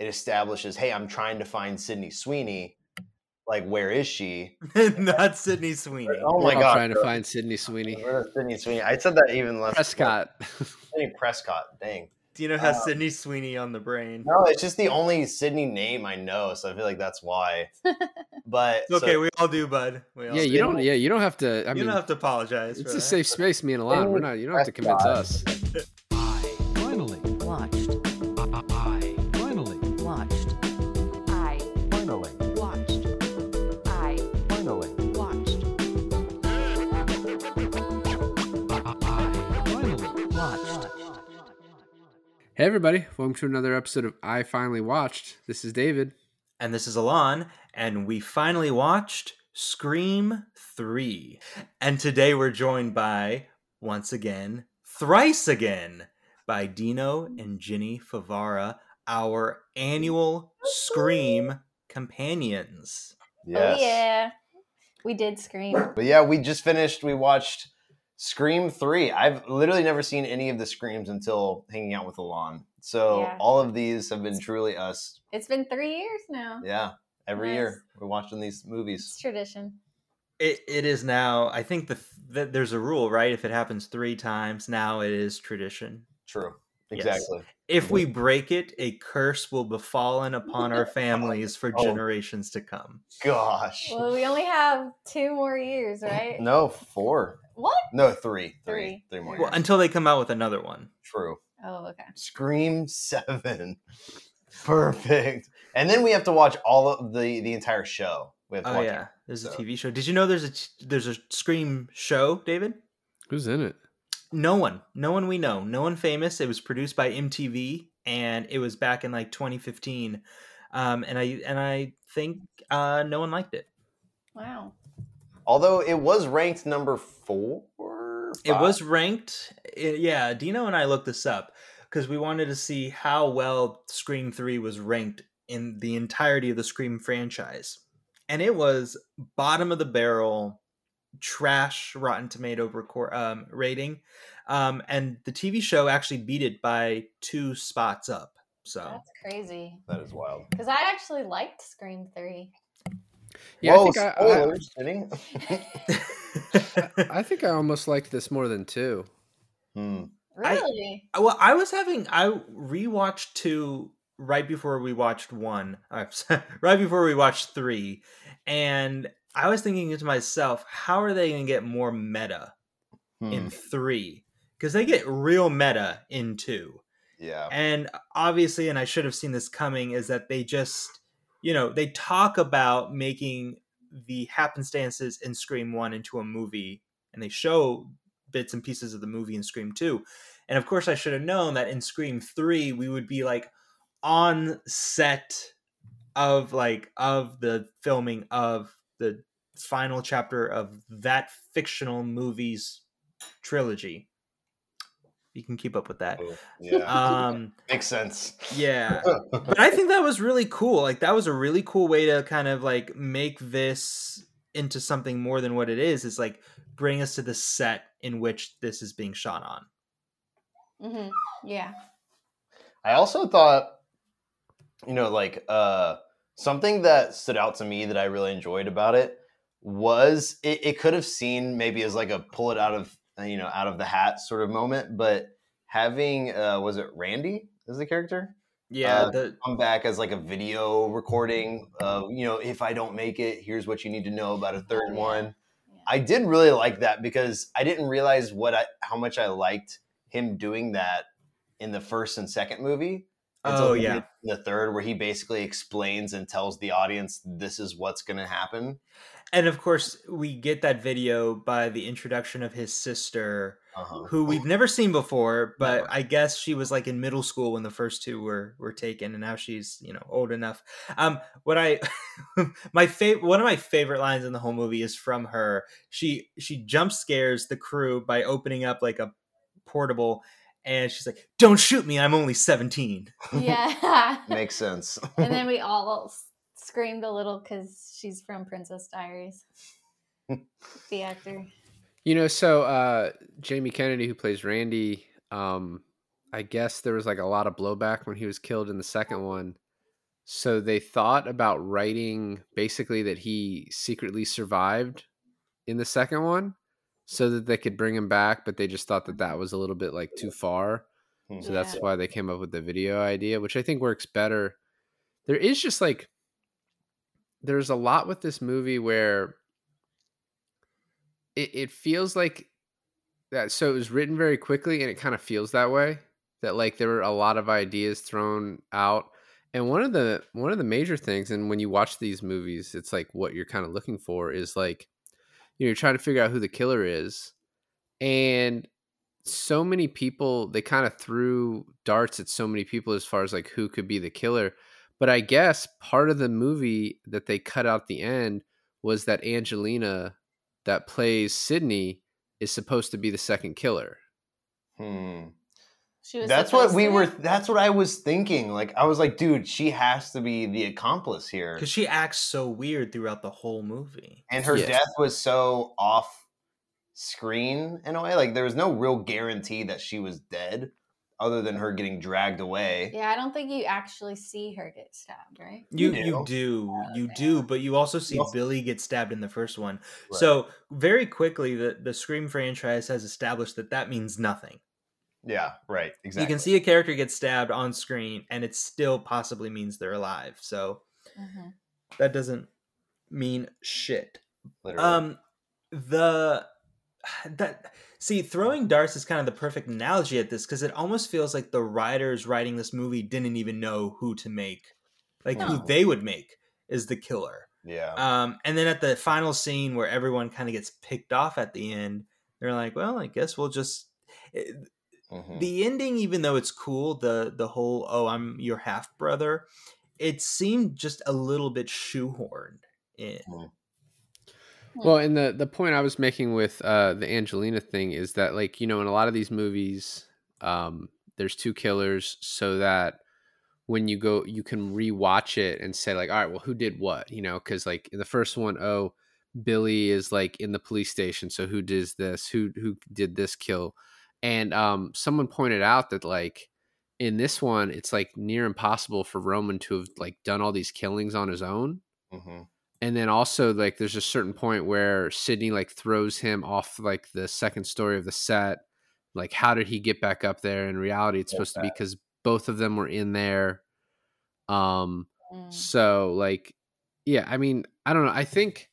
it establishes, hey, I'm trying to find Sydney Sweeney. Like, where is she? Not Sydney Sweeney. Oh We're my god, trying to bro. find Sydney Sweeney. Where's Sydney Sweeney? I said that even less. Prescott. Sydney Prescott. Dang. do Dino has Uh, Sydney Sweeney on the brain. No, it's just the only Sydney name I know, so I feel like that's why. But It's okay, so- we all do, bud. We all yeah, do. you don't. Yeah, you don't have to. I you mean, don't have to apologize. it's for a that. safe space. Me and Alon, we're not. You don't have to convince us. Hey everybody, welcome to another episode of I Finally Watched. This is David. And this is Alon, and we finally watched Scream 3. And today we're joined by, once again, thrice again, by Dino and Jenny Favara, our annual Scream companions. yes. Oh yeah, we did scream. But yeah, we just finished. We watched Scream Three. I've literally never seen any of the Screams until hanging out with Alon. So Yeah. all of these have been truly us. It's been three years now. Yeah, every Nice. year we're watching these It's movies. tradition. It, it is now, I think the, the, there's a rule, right? If it happens three times, now it is tradition. True. Yes. Exactly. If we break it, a curse will befallen upon our families for Oh. generations to come. Gosh. Well, we only have two more years, right? No, four. What? No, three. Three. Three. Three more. Well, years. until they come out with another one. True. Oh, okay. Scream Seven. Perfect. And then we have to watch all of the the entire show. We have to Oh watch yeah, there's a TV show. Did you know there's a there's a Scream show, David? Who's in it? No one, no one we know, no one famous. It was produced by MTV, and it was back in like 2015. Um, and I and I think uh, no one liked it. Wow. Although it was ranked number four. It was ranked. i- yeah, Dino and I looked this up because we wanted to see how well Scream 3 was ranked in the entirety of the Scream franchise. And it was bottom of the barrel, trash Rotten Tomato record, um, rating. Um, and the TV show actually beat it by two spots up. So That's crazy. That is wild. Because I actually liked Scream 3. Yeah, Whoa, I think I, spoilers, Jenny. I, I think I almost liked this more than two. Hmm. I- Really? well, I was having I rewatched two right before we watched one, right before we watched three, and I was thinking to myself, how are they going to get more meta Hmm. in three? Because they get real meta in two, Yeah. and obviously, and I should have seen this coming, is that they just, you know, they talk about making the happenstances in Scream One into a movie, and they show bits and pieces of the movie in Scream 2. And of course, I should have known that in Scream 3, we would be like on set of like of the filming of the final chapter of that fictional movie's trilogy. You can keep up with that. Oh, yeah. Um Makes sense. yeah. But I think that was really cool. Like that was a really cool way to kind of like make this into something more than what it is. Is like bring us to the set in which this is being shot on. Mm-hmm. Yeah. I also thought, you know, like uh, something that stood out to me that I really enjoyed about it was it, it could have seen maybe as like a pull it out of you know out of the hat sort of moment, but having uh, was it Randy as the character Yeah, Uh, the come back as like a video recording of you know if I don't make it, here's what you need to know about a third Oh, one. Yeah. I did really like that because I didn't realize what I how much I liked him doing that in the first and second movie. Oh, yeah. the third where he basically explains and tells the audience this is what's going to happen. and of course we get that video by the introduction of his sister Uh-huh. who we've never seen before, but. I guess she was like in middle school when the first two were were taken, and now she's you know old enough. Um, what I my favorite one of my favorite lines in the whole movie is from her. She she jump scares the crew by opening up like a portable, and she's like, "Don't shoot me! I'm only 17." Yeah. Makes sense. and then we all screamed a little because she's from Princess Diaries. the actor. You know, so uh, Jamie Kennedy, who plays Randy, um, I guess there was like a lot of blowback when he was killed in the second one. So they thought about writing basically that he secretly survived in the second one so that they could bring him back, but they just thought that that was a little bit like too far. Hmm. So that's Yeah. why they came up with the video idea, which I think works better. There is just like there's a lot with this movie where it, it feels like that so it was written very quickly and it kind of feels that way. That like there were a lot of ideas thrown out. And one of the one of the major things, and when you watch these movies, it's like what you're kind of looking for is like you know, you're trying to figure out who the killer is. And so many people they kind of threw darts at so many people as far as like who could be the killer but i guess part of the movie that they cut out the end was that angelina that plays sydney is supposed to be the second killer Hmm. She was That's what we were. That's what I was thinking. Like I was like, dude, she has to be the accomplice here. because she acts so weird throughout the whole movie. and her Yeah. death was so off screen in a way like there was no real guarantee that she was dead other than her getting dragged away Yeah, I don't think you actually see her get stabbed, right? You You you do. do oh, you do, but you also see also- Billy get stabbed in the first one. Right. So very quickly, the the Scream franchise has established that that means nothing. Yeah right exactly You can see a character get stabbed on screen, and it still possibly means they're alive. So Mhm. that doesn't mean shit. literally. Um, the that see throwing darts is kind of the perfect analogy at this because it almost feels like the writers writing this movie didn't even know who to make, like No. who they would make is the killer. yeah Um, and then at the final scene where everyone kind of gets picked off at the end, they're like, "Well, I guess we'll just." it- Mhm. The ending, even though it's cool, the the whole "oh, I'm your half brother," it seemed just a little bit shoehorned in. Well, and the the point I was making with uh, the Angelina thing is that like you know in a lot of these movies, um, there's two killers, so that when you go, you can rewatch it and say like, all right, well, who did what? You know, because like in the first one, oh, Billy is like in the police station, so who does this? Who who did this kill? And um, someone pointed out that like in this one, it's like near impossible for Roman to have like done all these killings on his own Mhm. and then also like there's a certain point where Sydney like throws him off like the second story of the set. Like, how did he get back up there? In reality, it's supposed to be because both of them were in there. Um, Mm. so like, yeah, I mean, I don't know. I think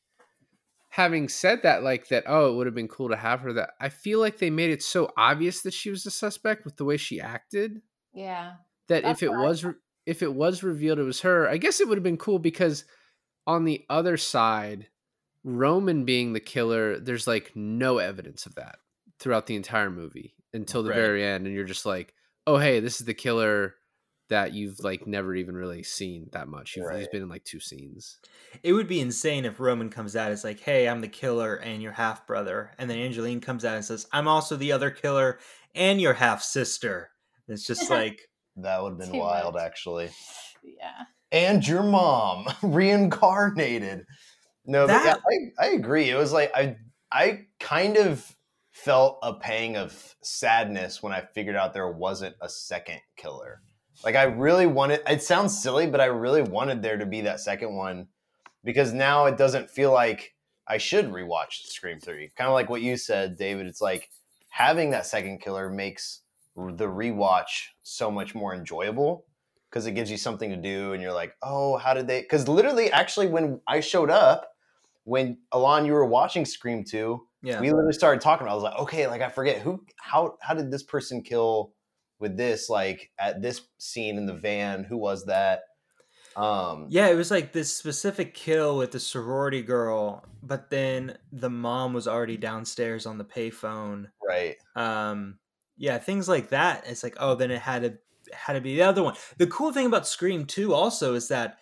having said that, like that, oh, it would have been cool to have her. That I feel like they made it so obvious that she was a suspect with the way she acted Yeah. that That's if it was re- if it was revealed it was her, I guess it would have been cool because on the other side, Roman being the killer, there's like no evidence of that throughout the entire movie until the Right. very end, and you're just like, oh hey, this is the killer that you've like never even really seen that much. You've, He's Right. been in like two scenes. It would be insane if Roman comes out as like, "Hey, I'm the killer and your half brother," and then Angeline comes out and says, "I'm also the other killer and your half sister." It's just like, that would have been wild much. actually Yeah. and your mom reincarnated no but yeah, I, I agree it was like i i kind of felt a pang of sadness when i figured out there wasn't a second killer like i really wanted it sounds silly but i really wanted there to be that second one because now it doesn't feel like i should rewatch scream 3 kind of like what you said david it's like having that second killer makes the rewatch so much more enjoyable because it gives you something to do and you're like oh how did they because literally actually when i showed up when alon you were watching scream 2 yeah, we literally started talking. About i was like okay like i forget who how how did this person kill with this like at this scene in the van who was that um yeah. It was like this specific kill with the sorority girl, but then the mom was already downstairs on the payphone. right um yeah things like that it's like oh then it had to had to be the other one the cool thing about scream 2 also is that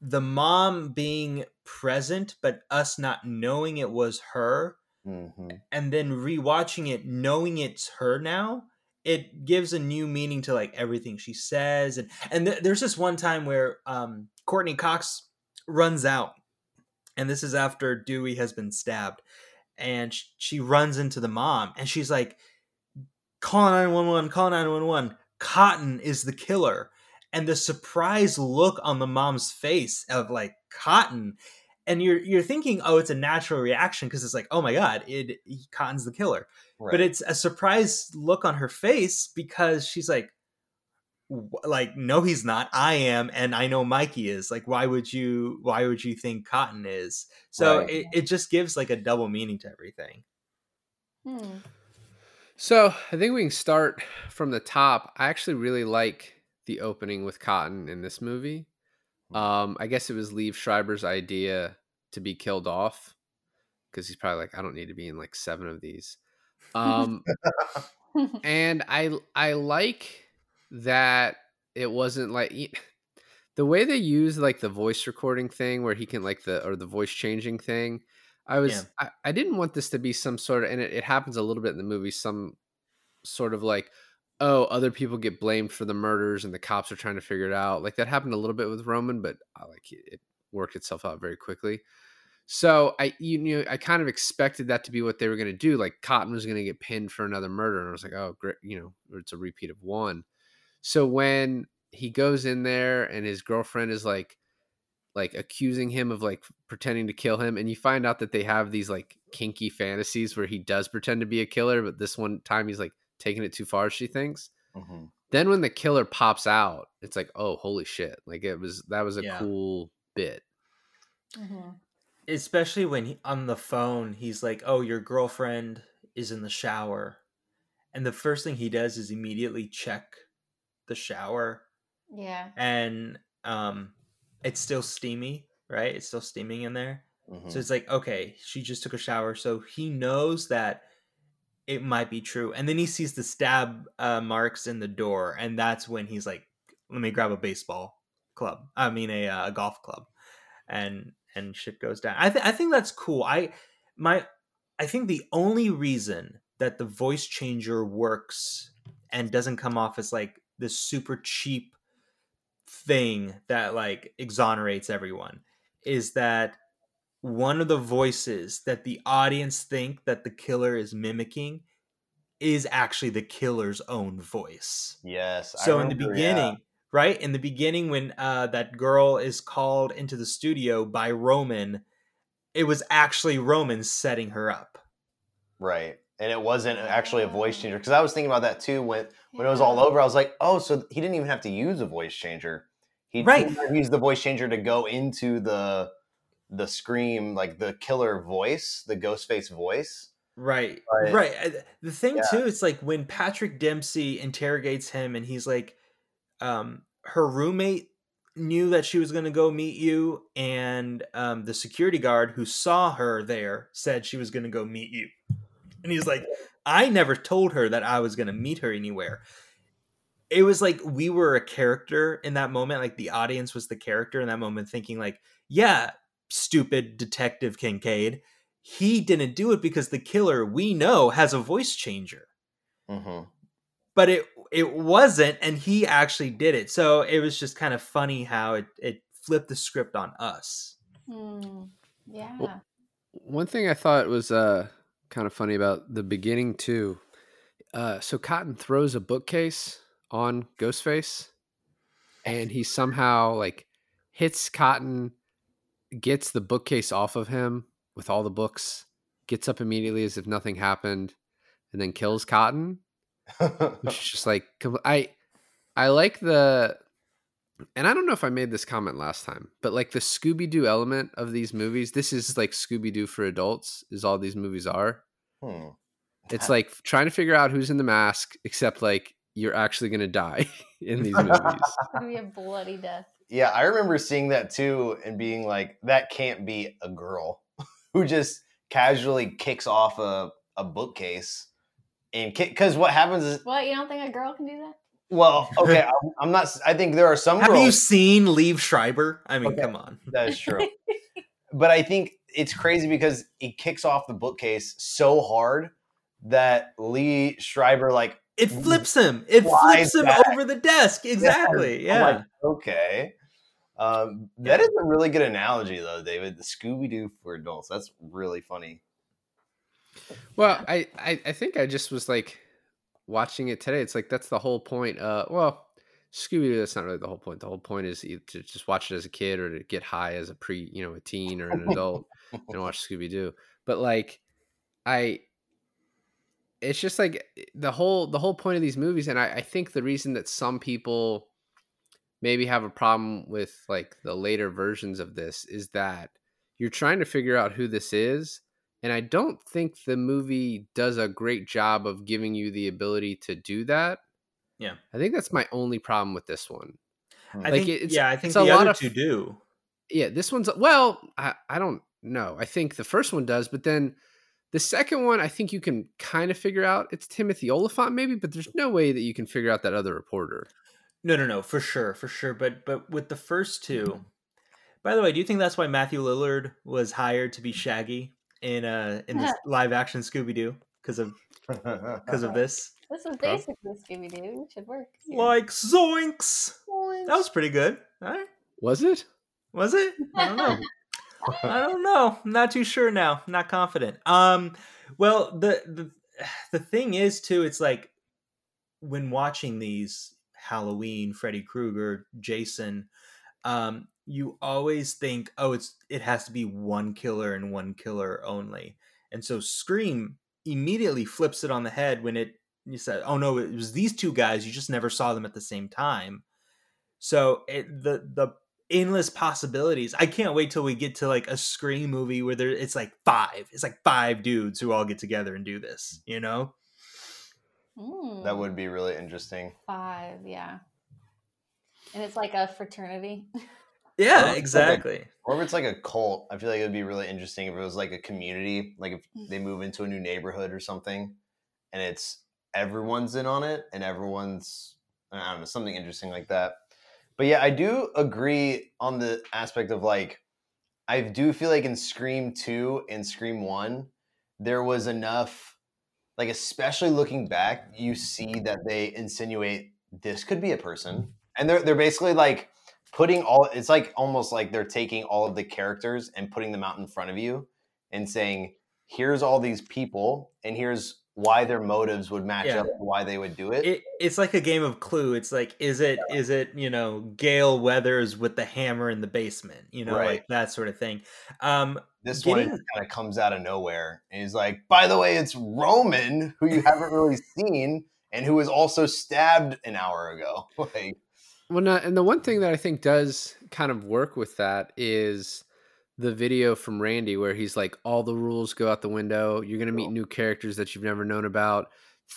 the mom being present but us not knowing it was her hmm and then rewatching it knowing it's her now it gives a new meaning to like everything she says and and th- there's this one time where um Courteney Cox runs out and this is after dewey has been stabbed and sh- she runs into the mom and she's like call 911 call 911 cotton is the killer. And the surprise look on the mom's face of like Cotton, and you're you're thinking, oh, it's a natural reaction because it's like, oh my god, it Cotton's the killer, Right. but it's a surprise look on her face because she's like like no he's not i am and i know mikey is like why would you why would you think cotton is so Right. it, it just gives like a double meaning to everything Hmm. So I think we can start from the top. I actually really like the opening with Cotton in this movie. Um, I guess it was Liev Schreiber's idea to be killed off because he's probably like, I don't need to be in like seven of these. Um, and I I like that it wasn't like the way they use like the voice recording thing where he can like the or the voice changing thing. I was Yeah. I, I didn't want this to be some sort of and it, it happens a little bit in the movie some sort of like oh other people get blamed for the murders and the cops are trying to figure it out like that happened a little bit with Roman but I like it, it worked itself out very quickly. So I you knew I kind of expected that to be what they were going to do. Like Cotton was going to get pinned for another murder, and I was like, oh, great, you know, it's a repeat of one. So when he goes in there and his girlfriend is like, like accusing him of like pretending to kill him, and you find out that they have these like kinky fantasies where he does pretend to be a killer, but this one time he's like taking it too far. She thinks. Mhm. Then when the killer pops out, it's like, oh, holy shit! Like it was that was a Yeah. cool bit. Mhm. Especially when he, on the phone he's like oh your girlfriend is in the shower and the first thing he does is immediately check the shower Yeah. and um it's still steamy right it's still steaming in there Mhm. So it's like, okay, she just took a shower, so he knows that it might be true. And then he sees the stab uh, marks in the door, and that's when he's like, "Let me grab a baseball club. I mean, a, uh, a golf club," and and shit goes down. I th- I think that's cool. I my I think the only reason that the voice changer works and doesn't come off as like this super cheap thing that like exonerates everyone is that one of the voices that the audience think that the killer is mimicking is actually the killer's own voice. yes. I So in the beginning, yeah. Right? In the beginning when uh that girl is called into the studio by Roman, it was actually Roman setting her up. right, and it wasn't actually a voice changer because I was thinking about that too when when it was all over. I was like, oh, so he didn't even have to use a voice changer. He Right. he used the voice changer to go into the the scream, like the killer voice, the ghost face voice. Right. Right. Right. The thing Yeah. too, it's like when Patrick Dempsey interrogates him and he's like, um, her roommate knew that she was gonna go meet you, and um the security guard who saw her there said she was gonna go meet you. And he's like, I never told her that I was gonna meet her anywhere. It was like we were a character in that moment, like the audience was the character in that moment, thinking like, yeah, stupid detective Kincaid he didn't do it because the killer we know has a voice changer hmm but it it wasn't and he actually did it so it was just kind of funny how it it flipped the script on us Hmm. Yeah. One thing I thought was uh, kind of funny about the beginning too. Uh, so Cotton throws a bookcase on Ghostface, and he somehow like hits Cotton, gets the bookcase off of him with all the books, gets up immediately as if nothing happened, and then kills Cotton. Which is just like I, I like the, and I don't know if I made this comment last time, but like the Scooby Doo element of these movies, this is like Scooby Doo for adults. Is all these movies are. Hmm. It's like trying to figure out who's in the mask, except like you're actually gonna die in these movies. It's gonna be a bloody death. Yeah, I remember seeing that too and being like, that can't be a girl who just casually kicks off a, a bookcase. And because what happens is, What? You don't think a girl can do that? well, okay, I'm, I'm not, I think there are some have girls. you seen Liev Schreiber i mean Okay. come on That is true. but I think it's crazy because it kicks off the bookcase so hard that Liev Schreiber, like, it flips him it flips him back. over the desk exactly I'm yeah like, okay. Um, that is a really good analogy, though, David. The Scooby Doo for adults. That's really funny. Well, I, I I think I just was like watching it today. It's like that's the whole point. Uh, well, Scooby Doo. That's not really the whole point. The whole point is to just watch it as a kid or to get high as a pre, you know, a teen or an adult and watch Scooby Doo. But like, I, it's just like the whole the whole point of these movies, and I, I think the reason that some people maybe have a problem with like the later versions of this is that you're trying to figure out who this is and i don't think the movie does a great job of giving you the ability to do that Yeah. i think that's my only problem with this one hmm. I Like, think, it's- yeah, I think it's a the lot other of- two do. yeah this one's well i, I don't know i think the first one does but then the second one i think you can kind of figure out it's Timothy Olyphant maybe but there's no way that you can figure out that other reporter No, no, no, for sure, for sure. But but with the first mm-hmm. two, by the way, do you think that's why Matthew Lillard was hired to be Shaggy in uh in this live action Scooby Doo because of because of this? This is Prob- basically Scooby Doo. Should work. here. Like zoinks! Zoinks. That was pretty good. All right. was it Was it? I don't know. I don't know. I'm not too sure now. Not confident. Um well the the the thing is too, it's like when watching these Halloween, Freddy Krueger, Jason, um, you always think, oh, it's it has to be one killer and one killer only. And so Scream immediately flips it on the head when it you said, oh no, it was these two guys, you just never saw them at the same time. So it, the the endless possibilities. I can't wait till we get to like a Scream movie where there it's like five. It's like five dudes who all get together and do this. You know? that would hmm. be really interesting. five. Yeah. And it's like a fraternity. Yeah, Well, exactly. Or if it's like a cult, I feel like it would be really interesting if it was like a community, like if mm. they move into a new neighborhood or something, and it's everyone's in on it and everyone's I don't know something interesting like that. But yeah, I do agree on the aspect of like I do feel like in Scream two and Scream one there was enough, like especially looking back, you see that they insinuate this could be a person, and they're they're basically like putting all it's like almost like they're taking all of the characters and putting them out in front of you and saying here's all these people and here's why their motives would match Yeah. up why they would do it, It, it's like a game of clue. It's like, is it is it, you know, Gale Weathers with the hammer in the basement? You know, Right. like that sort of thing. Um this one kind of comes out of nowhere and he's like by the way it's roman who you haven't really seen and who was also stabbed an hour ago like Well, no, and the one thing that I think does kind of work with that is the video from Randy where he's like, all the rules go out the window. You're going to meet new characters that you've never known about,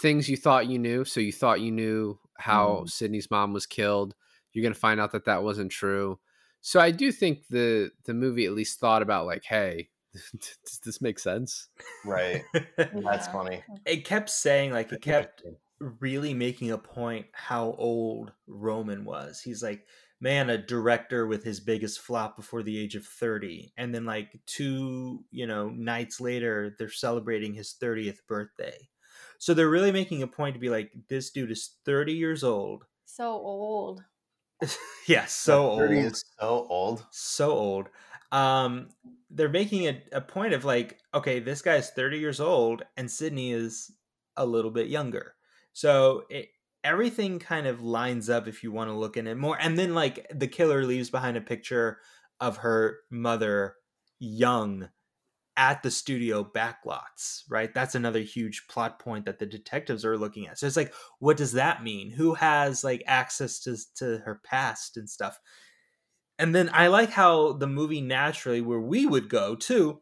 things you thought you knew. So you thought you knew how mm-hmm. Sydney's mom was killed. You're going to find out that that wasn't true. So I do think the the movie at least thought about like, hey, does this make sense? right that's funny it kept saying like it kept really making a point how old Roman was. He's like, man, a director with his biggest flop before the age of 30. And then like two, you know, nights later, they're celebrating his 30th birthday. So they're really making a point to be like, this dude is 30 years old. So old. yeah, so 30 old. is so old so old. Um, they're making a, a point of like, okay, this guy's 30 years old and Sydney is a little bit younger. So it, everything kind of lines up if you want to look in it more. And then like the killer leaves behind a picture of her mother young at the studio backlots, right? That's another huge plot point that the detectives are looking at. So it's like, what does that mean? Who has like access to to her past and stuff? And then I like how the movie naturally, where we would go too,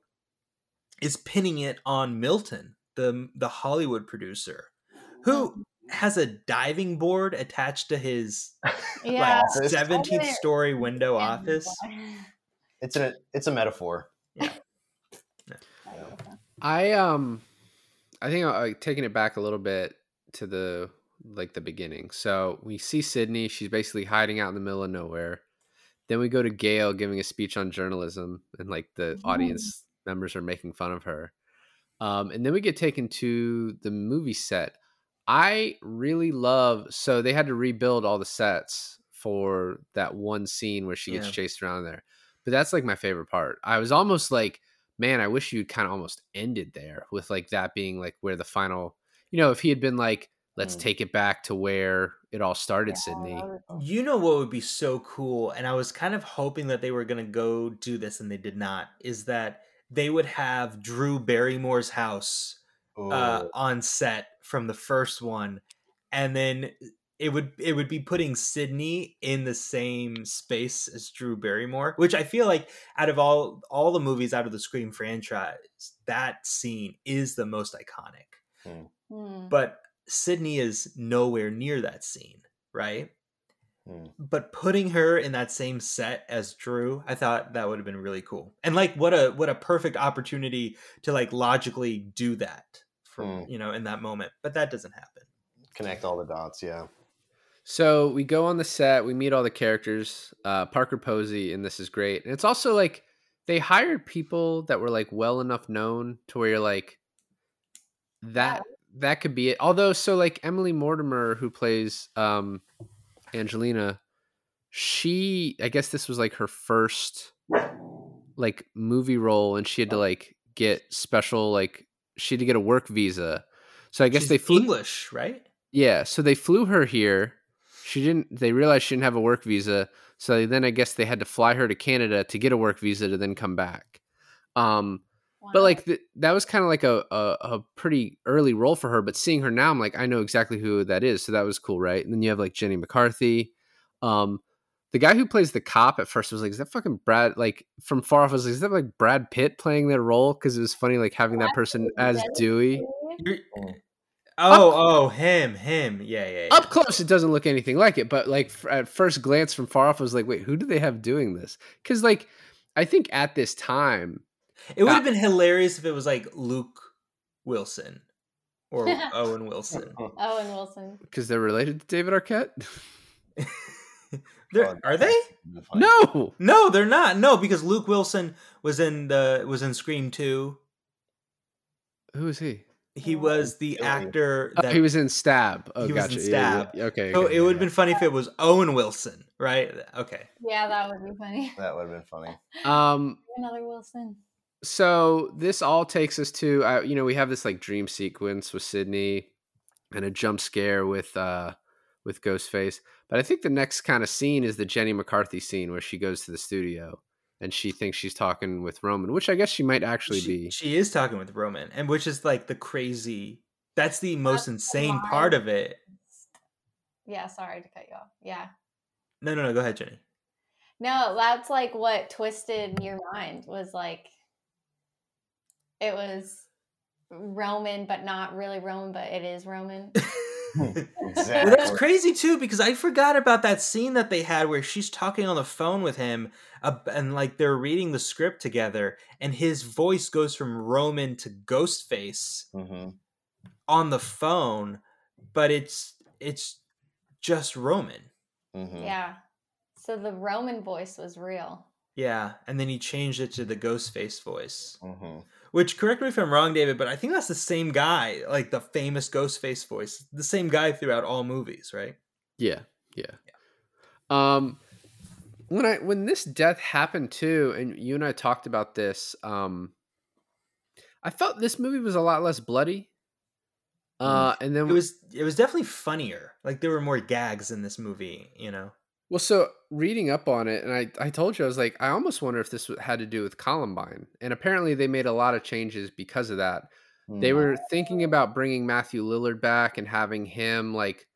is pinning it on Milton, the the Hollywood producer, who has a diving board attached to his Yeah. office. seventeenth story window Yeah. office. it's a it's a metaphor Yeah, I um, I think I like, taking it back a little bit to the like the beginning. So we see Sydney; she's basically hiding out in the middle of nowhere. Then we go to Gale giving a speech on journalism, and like the audience members are making fun of her. Um, and then we get taken to the movie set. I really love. So they had to rebuild all the sets for that one scene where she gets Yeah. chased around there. But that's like my favorite part. I was almost like, man, I wish you'd kind of almost ended there with like that being like where the final, you know, if he had been like, let's Mm. take it back to where it all started, Yeah, Sydney. that was cool. You know what would be so cool, and I was kind of hoping that they were gonna go do this, and they did not. Is that they would have Drew Barrymore's house uh, on set from the first one, and then it would it would be putting Sydney in the same space as Drew Barrymore, which I feel like out of all all the movies out of the Scream franchise, that scene is the most iconic. Hmm. But Sydney is nowhere near that scene, right? Hmm. But putting her in that same set as Drew, I thought that would have been really cool. And like what a what a perfect opportunity to like logically do that from Hmm. you know in that moment. But that doesn't happen. Connect all the dots. Yeah. So we go on the set, we meet all the characters, uh, Parker Posey, and this is great. And it's also like they hired people that were like well enough known to where you're like that that could be it. Although so like Emily Mortimer who plays um Angelina, she I guess this was like her first like movie role and she had to like get special like she had to get a work visa. So I guess She's they flew English, right? yeah, so they flew her here. She didn't. They realized she didn't have a work visa, so then I guess they had to fly her to Canada to get a work visa to then come back. Um, but like th- that was kind of like a, a a pretty early role for her. But seeing her now, I'm like, I know exactly who that is. So that was cool, right? And then you have like Jenny McCarthy. Um, the guy who plays the cop at first was like, is that fucking Brad? Like from far off, I was like, is that like Brad Pitt playing that role? Because it was funny, like having that person as Dewey. You're- Mm. Oh, oh, him, him. Yeah, yeah. yeah. up close it doesn't look anything like it but like f- at first glance from far off i was like wait who do they have doing this because like i think at this time It would have been hilarious if it was like Luke Wilson or Owen Wilson. Owen Wilson. because they're related to david arquette They're- Oh, are they? No No, they're not. No, because Luke Wilson was in the was in Scream 2. who is he He was the Billy. actor oh, that he was in stab oh He was in gotcha Yeah, yeah, Stab. yeah. okay, So okay, it would have yeah. been funny if it was Owen Wilson, right? Okay. Yeah, that would be funny. That would have been funny. um Another Wilson. So this all takes us to uh, you know we have this like dream sequence with sydney and a jump scare with uh with ghostface but i think the next kind of scene is the jenny mccarthy scene where she goes to the studio and she thinks she's talking with roman which i guess she might actually she, be she is talking with Roman, and which is like the crazy. That's the most That's the insane part of it. Yeah, sorry to cut you off. Yeah. No, no, no. Go ahead, Jenny. No, that's like what twisted your mind was like it was Roman, but not really Roman, but it is Roman. Well, that's crazy too because I forgot about that scene that they had where she's talking on the phone with him uh, and like they're reading the script together and his voice goes from Roman to Ghostface hmm on the phone, but it's it's just Roman. hmm yeah. So the Roman voice was real. Yeah, and then he changed it to the Ghostface voice. hmm Which correct me if I'm wrong, David, but I think that's the same guy, like the famous Ghostface voice, the same guy throughout all movies, right? Yeah, yeah. Um, when I when this death happened too, and you and I talked about this, um, I felt this movie was a lot less bloody. Uh, and then It was it was definitely funnier. Like there were more gags in this movie, you know. Well, so reading up on it, and I I told you I was like, I almost wonder if this had to do with Columbine, and apparently they made a lot of changes because of that. They Mm. were thinking about bringing Matthew Lillard back and having him like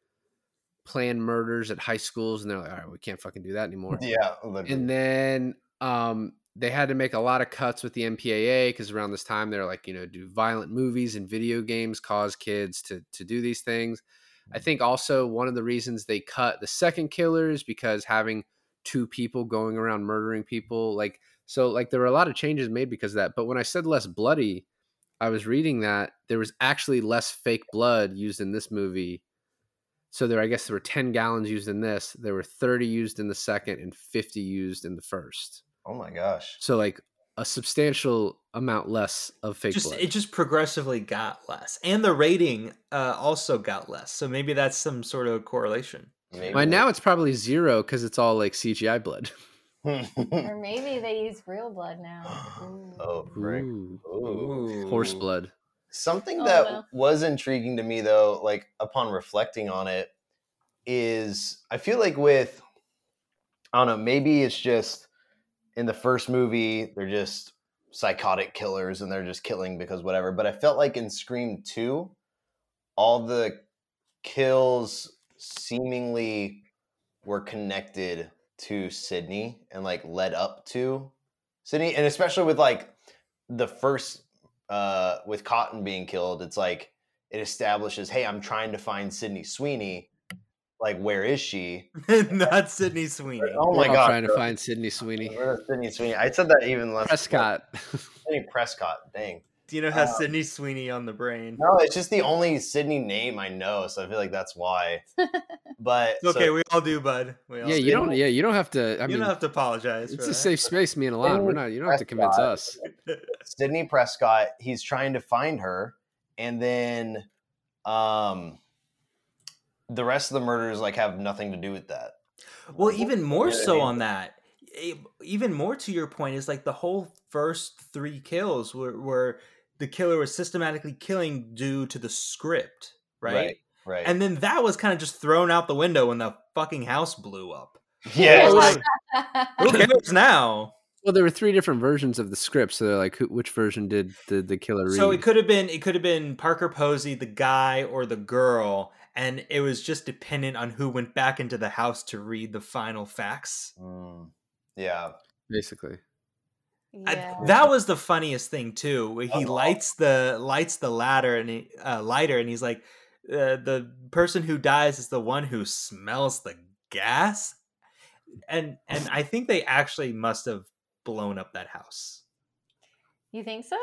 plan murders at high schools, and they're like, all right, we can't fucking do that anymore. Yeah. literally. and then um they had to make a lot of cuts with the MPAA because around this time they're like, you know, do violent movies and video games cause kids to to do these things? I think also one of the reasons they cut the second killer is because having two people going around murdering people, like so, like there were a lot of changes made because of that. But when I said less bloody, I was reading that there was actually less fake blood used in this movie. So there, I guess there were ten gallons used in this. There were thirty used in the second and fifty used in the first. oh my gosh. So like a substantial amount less of fake just blood. it just progressively got less, and the rating uh, also got less. So maybe that's some sort of correlation. Maybe. By now it's probably zero because it's all like CGI blood. Or maybe they use real blood now. Ooh. oh, frick. Ooh. Ooh. Horse blood. Something Oh, that no. was intriguing to me, though, like upon reflecting on it, is I feel like with, I don't know, maybe it's just in the first movie, they're just psychotic killers and they're just killing because whatever. But I felt like in Scream 2, all the kills seemingly were connected to Sydney and like led up to Sydney. And especially with like the first uh with Cotton being killed, it's like it establishes, hey, I'm trying to find Sydney Sweeney. Like, where is she? Not Sydney Sweeney. Oh We're my god. trying to find Sydney Sweeney. Where's Sydney Sweeney? I said that even less. Prescott. Sydney Prescott. Dang. Dino has Uh, Sydney Sweeney on the brain. No, it's just the only Sydney name I know, so I feel like that's why. But okay, so- we all do, bud. We all yeah, do. you don't. Yeah, you don't have to. I you mean, don't have to apologize. it's for a that. safe space, me and Alon. We're not. You don't have to convince us. Sydney Prescott, he's trying to find her, and then um the rest of the murders like have nothing to do with that. Well, even more Yeah, I so mean- on that. Even more to your point is like the whole first three kills were, were the killer was systematically killing due to the script, right? Right. Right. And then that was kind of just thrown out the window when the fucking house blew up. yeah, like- Who cares now? Well, there were three different versions of the script, so they're like, who, which version did the, the killer read? So it could have been it could have been Parker Posey, the guy or the girl, and it was just dependent on who went back into the house to read the final facts. Mm, yeah. basically. I- yeah. that was the funniest thing too. He Uh-oh. lights the lights the ladder and he, uh, lighter, and he's like, uh, "The person who dies is the one who smells the gas." And and I think they actually must have blown up that house. you think so?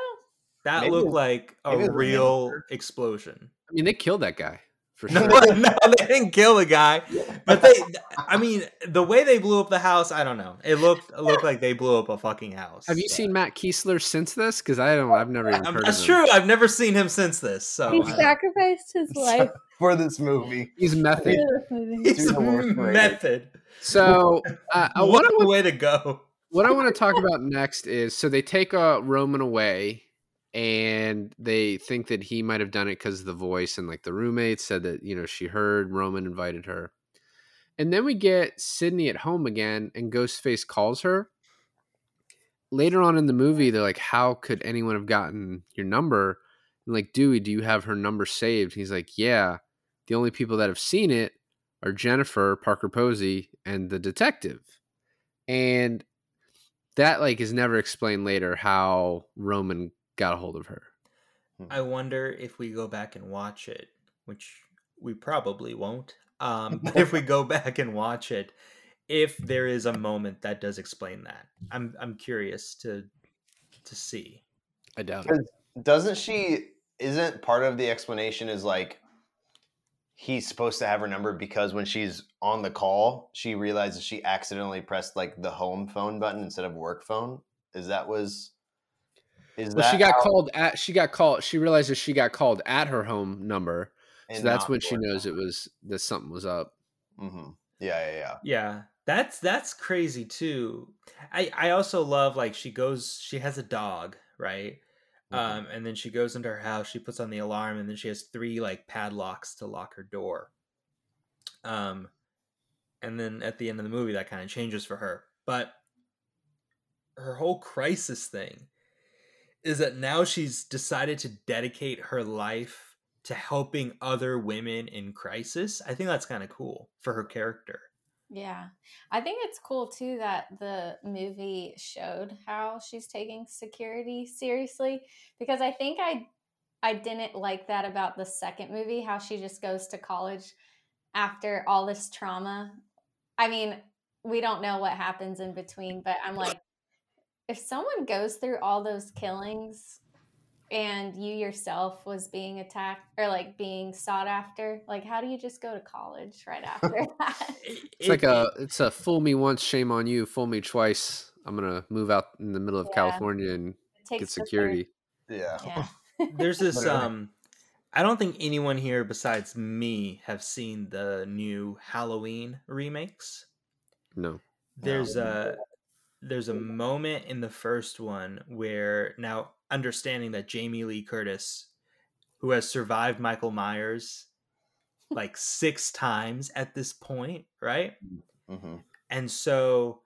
That Maybe looked like a maybe it was a real explosion. I mean, they killed that guy for No, sure. no, they didn't kill the guy, but they. I mean, the way they blew up the house, I don't know. It looked it looked like they blew up a fucking house. Have you seen Matt Keeslar since this? Because I don't. I've never even Um, heard that's of him. true. I've never seen him since this. So he sacrificed his life For this movie. He's method. for this movie. he's the method. So uh, uh, what What I a way to go! what I want to talk about next is so they take uh, Roman away, and they think that he might have done it because the voice, and like the roommate said that you know she heard Roman invited her, and then we get Sydney at home again, and Ghostface calls her. Later on in the movie, they're like, "How could anyone have gotten your number?" And like, Dewey, do you have her number saved? He's like, "Yeah." The only people that have seen it are Jennifer Parker Posey and the detective, and that like is never explained later how Roman got a hold of her. I wonder if we go back and watch it, which we probably won't. Um, but if we go back and watch it, if there is a moment that does explain that, I'm I'm curious to to see. I doubt Because doesn't she? Isn't part of the explanation is like he's supposed to have her number because when she's on the call, she realizes she accidentally pressed like the home phone button instead of work phone. Is that was? Is Well, that she got how- called at. She got called. She realizes she got called at her home number, so and that's when she knows it was that something was up. Mm-hmm. Yeah, yeah, yeah. Yeah, that's that's crazy too. I I also love like she goes she has a dog, right? Mhm. Um and then she goes into her house, she puts on the alarm and then she has three like padlocks to lock her door. Um and then at the end of the movie that kind of changes for her. But her whole crisis thing is that now she's decided to dedicate her life to helping other women in crisis. I think that's kind of cool for her character. Yeah. I think it's cool too that the movie showed how she's taking security seriously because I think I I didn't like that about the second movie how she just goes to college after all this trauma. I mean, we don't know what happens in between, but I'm like if someone goes through all those killings and you yourself was being attacked or like being sought after, like how do you just go to college right after that? It's like a it's a fool me once, shame on you. Fool me twice. I'm gonna move out in the middle of Yeah. California and It get takes the third- security. Yeah. Yeah. There's this um I don't think anyone here besides me have seen the new Halloween remakes. No, There's a there's a moment in the first one where now understanding that Jamie Lee Curtis who has survived Michael Myers like six times at this point, right? hmm And so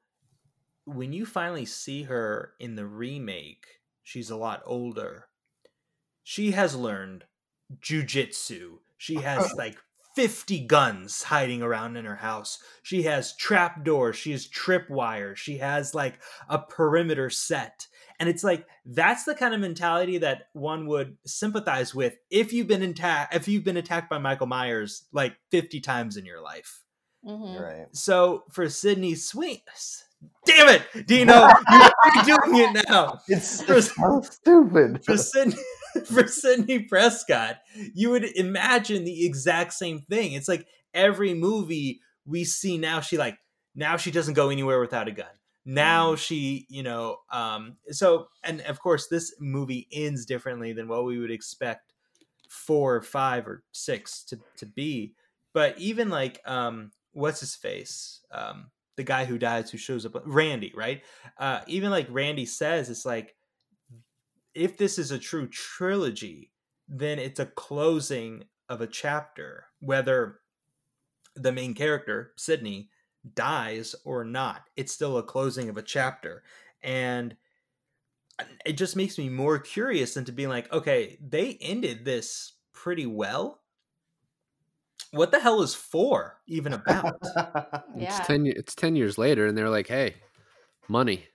when you finally see her in the remake, she's a lot older. She has learned jujitsu. She has like 50 guns hiding around in her house. She has trapdoors. She has tripwire. She has like a perimeter set. And it's like that's the kind of mentality that one would sympathize with if you've been attacked if you've been attacked by Michael Myers like 50 times in your life. Mhm. Right. So for Sydney Sweeney, damn it, Dino, you're doing it now. It's, For- it's so stupid. For Sydney, for Sidney Prescott, you would imagine the exact same thing. It's like every movie we see now, she like now she doesn't go anywhere without a gun. Now she, you know, um, so and of course this movie ends differently than what we would expect four or five or six to to be. But even like um what's his face? Um the guy who dies who shows up Randy, right? Uh even like Randy says it's like if this is a true trilogy, then it's a closing of a chapter, whether the main character, Sydney, dies or not. It's still a closing of a chapter. And it just makes me more curious than to be like, okay, they ended this pretty well. What the hell is four even about? Yeah. It's ten. It's ten years later, and they're like, "Hey, money.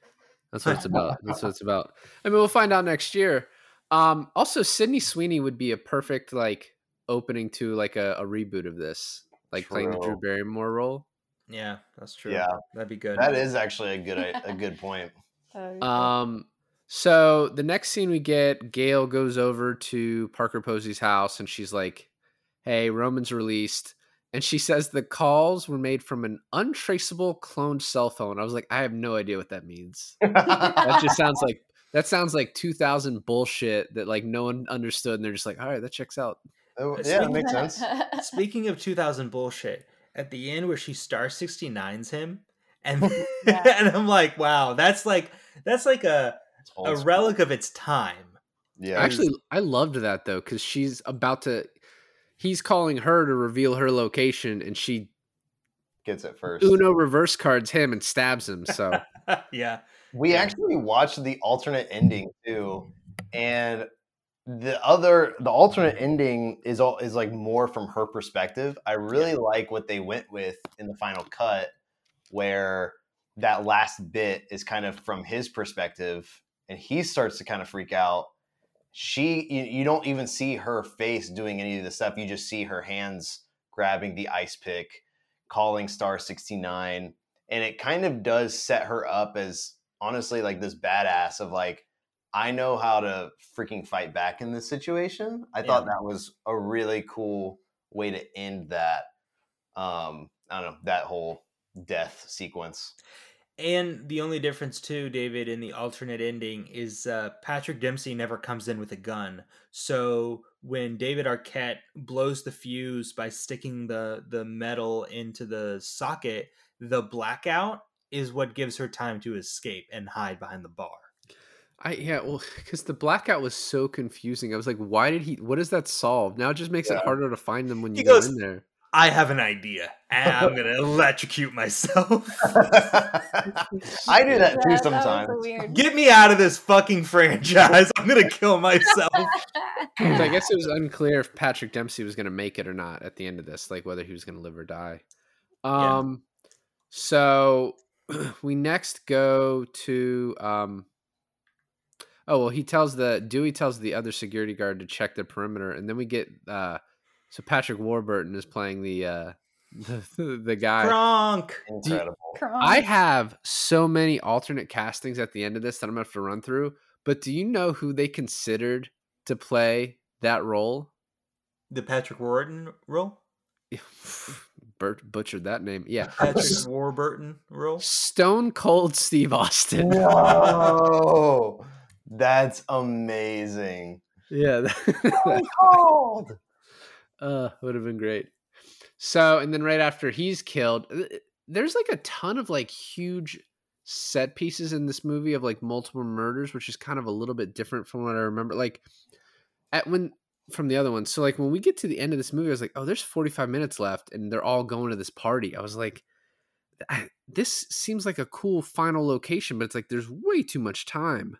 That's what it's about. That's what it's about." I mean, we'll find out next year. Um, also, Sydney Sweeney would be a perfect like opening to like a, a reboot of this, like playing the Drew Barrymore role. yeah, that's true. Yeah. That'd be good. That is actually a good a good point. That would be cool. Um, so the next scene we get, Gale goes over to Parker Posey's house, and she's like, "Hey, Roman's released." And she says the calls were made from an untraceable cloned cell phone. I was like, I have no idea what that means. that just sounds like that sounds like 2000 bullshit that like no one understood and they're just like all right that checks out Oh, yeah, that makes sense. Speaking of 2000 bullshit, at the end where she star 69s him, and Yeah. and I'm like, wow, that's like that's like a a relic of its time. Yeah, actually i loved that though because she's about to he's calling her to reveal her location and she gets it first. uno reverse cards him and stabs him so yeah, We actually watched the alternate ending too, and the other the alternate ending is all is like more from her perspective. I really like what they went with in the final cut, where that last bit is kind of from his perspective, and he starts to kind of freak out. She, you, you don't even see her face doing any of the stuff. You just see her hands grabbing the ice pick, calling star sixty nine, and it kind of does set her up as honestly like this badass of like I know how to freaking fight back in this situation. I thought that was a really cool way to end that. Um, I don't know that whole death sequence. And the only difference too, David, in the alternate ending is uh, Patrick Dempsey never comes in with a gun. So when David Arquette blows the fuse by sticking the the metal into the socket, the blackout is what gives her time to escape and hide behind the bar. i yeah well because the blackout was so confusing i was like why did he what does that solve now it just makes it harder to find them when He you go goes- in there I have an idea, and I'm gonna electrocute myself. I do that too sometimes. was a weird. Get me out of this fucking franchise. I'm gonna kill myself. 'Cause I guess it was unclear if Patrick Dempsey was going to make it or not at the end of this, like whether he was going to live or die. Yeah. Um, so we next go to um. Oh well, he tells the Dewey tells the other security guard to check the perimeter, and then we get uh. So Patrick Warburton is playing the uh the, the guy. Kronk. Incredible. I have so many alternate castings at the end of this that I'm gonna have to run through. But do you know who they considered to play that role? The Patrick Warburton role. Burt butchered that name. Yeah. Patrick Warburton role. Stone Cold Steve Austin. Whoa, that's amazing. Yeah. that- Cold. Uh, would have been great. So, and then right after he's killed, there's like a ton of like huge set pieces in this movie of like multiple murders, which is kind of a little bit different from what I remember. Like at when from the other one. So like when we get to the end of this movie, I was like, oh, there's 45 minutes left, and they're all going to this party. I was like, I, this seems like a cool final location, but it's like there's way too much time.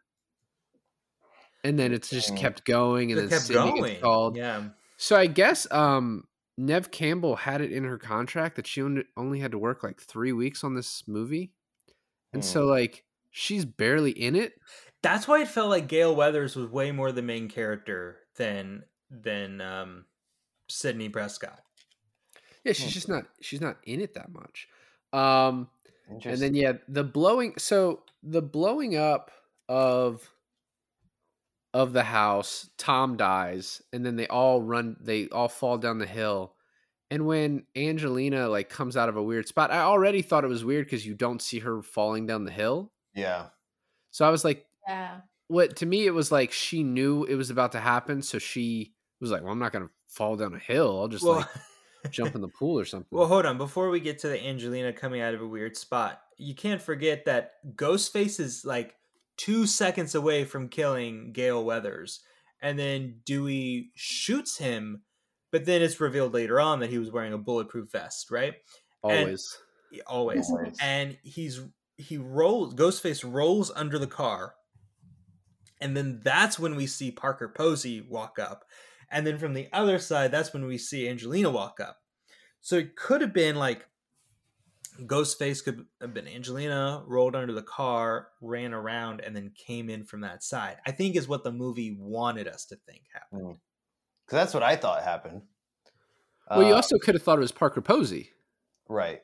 And then it's just kept going, and It then kept Sydney going. gets called. Yeah. So I guess um, Neve Campbell had it in her contract that she only- had to work like three weeks on this movie, and Hmm. so like she's barely in it. That's why it felt like Gale Weathers was way more the main character than than um Sidney Prescott. Yeah, she's Hmm. just not she's not in it that much. Um, and then yeah, the blowing. So the blowing up of of the house, Tom dies, and then they all run. They all fall down the hill. And when Angelina like comes out of a weird spot, I already thought it was weird because you don't see her falling down the hill. yeah. So I was like, Yeah. what to me it was like she knew it was about to happen, so she was like, "Well, I'm not gonna fall down a hill. I'll just Well, like jump in the pool or something." well, hold on. Before we get to the Angelina coming out of a weird spot, you can't forget that Ghostface is like two seconds away from killing Gale Weathers, and then Dewey shoots him, but then it's revealed later on that he was wearing a bulletproof vest, right? and- Always. Always. Always. and he's he rolls ghostface rolls under the car and then that's when we see parker posey walk up and then from the other side that's when we see angelina walk up so it could have been like ghostface could have been angelina rolled under the car ran around and then came in from that side i think is what the movie wanted us to think happened Because that's what I thought happened. Well, you Uh, also could have thought it was Parker Posey. right.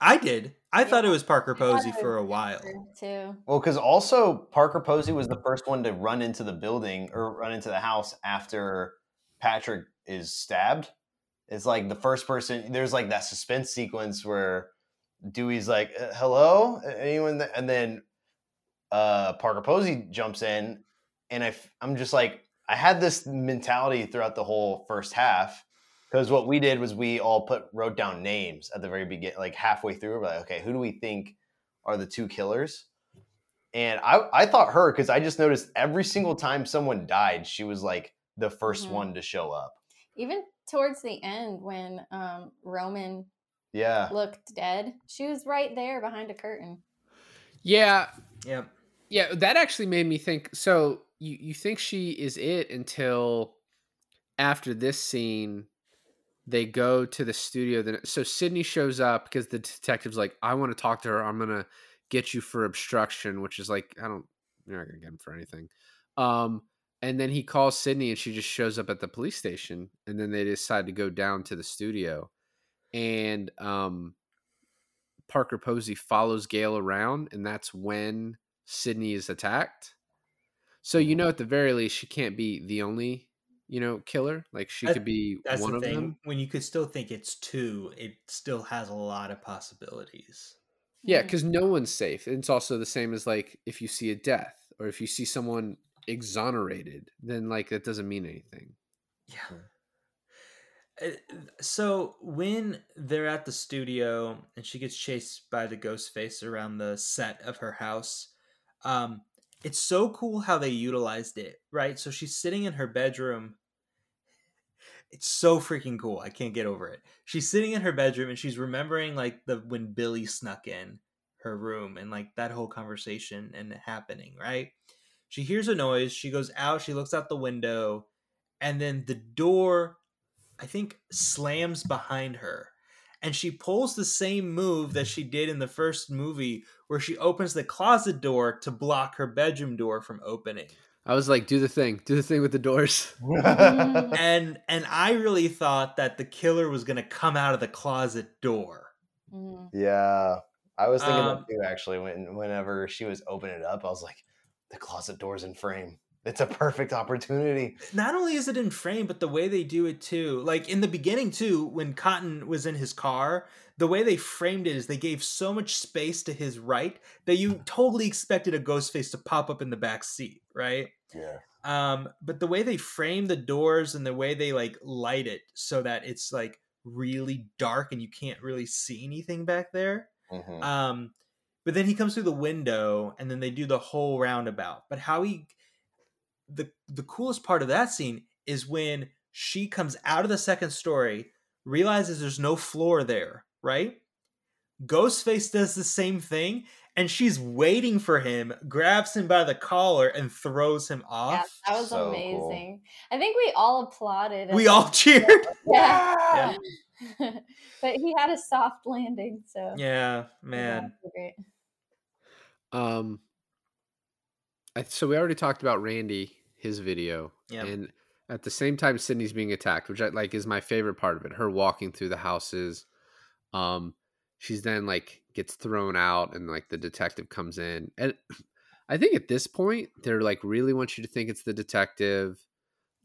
i did i thought it was parker I posey it for a while Too. Well, because also Parker Posey was the first one to run into the building or run into the house after Patrick is stabbed. It's like the first person. There's like that suspense sequence where Dewey's like, "Uh, "Hello, anyone?" th-" And then uh, Parker Posey jumps in, and I, f- I'm just like, I had this mentality throughout the whole first half because what we did was we all put wrote down names at the very beginning, like halfway through. We're like, okay, who do we think are the two killers? And I, I thought her because I just noticed every single time someone died, she was like the 1st Mhm. one to show up. Even towards the end, when um, Roman Yeah. looked dead, she was right there behind a curtain. Yeah, yep yeah, that actually made me think. So you you think she is it until after this scene, they go to the studio. Then so Sydney shows up because the detective's like, "I want to talk to her. I'm gonna get you for obstruction," which is like, I don't, you're not gonna get him for anything. Um, and then he calls Sydney, and she just shows up at the police station. And then they decide to go down to the studio, and um, Parker Posey follows Gale around, and that's when Sydney is attacked. So you know, at the very least, she can't be the only, you know, killer. Like she That- could be That's one the of thing. them. When you could still think it's two, it still has a lot of possibilities. Yeah, because no one's safe. It's also the same as like if you see a death or if you see someone exonerated, then like that doesn't mean anything. Yeah. Uh, So when they're at the studio and she gets chased by the ghost face around the set of her house, um, it's so cool how they utilized it, right? So she's sitting in her bedroom. It's so freaking cool. I can't get over it. She's sitting in her bedroom and she's remembering like the when Billy snuck in her room and like that whole conversation and happening, right? She hears a noise, she goes out, she looks out the window, and then the door I think slams behind her. And she pulls the same move that she did in the first movie where she opens the closet door to block her bedroom door from opening. I was like, do the thing, do the thing with the doors. And and I really thought that the killer was going to come out of the closet door. Mhm. yeah. I was thinking Um, that too, actually. When whenever she was opening it up, I was like, the closet door's in frame. It's a perfect opportunity. Not only is it in frame, but the way they do it too. Like in the beginning too, when Cotton was in his car, the way they framed it is they gave so much space to his right that you totally expected a ghost face to pop up in the back seat, right? Yeah. um but the way they frame the doors and the way they like light it so that it's like really dark and you can't really see anything back there Mhm. um but then he comes through the window and then they do the whole roundabout but how he the the coolest part of that scene is when she comes out of the second story, realizes there's no floor there, right? Ghostface does the same thing, and she's waiting for him, grabs him by the collar, and throws him Yeah, off. that was So cool. amazing. I think we all applauded. We all cheered. Yeah. but he had a soft landing, so Yeah, yeah, man. it was great. Um, I, so we already talked about Randy, his video, Yeah. and at the same time, Sydney's being attacked, which I like is my favorite part of it. Her walking through the houses. Um, she's then like gets thrown out, and like the detective comes in, and I think at this point they're like really want you to think it's the detective.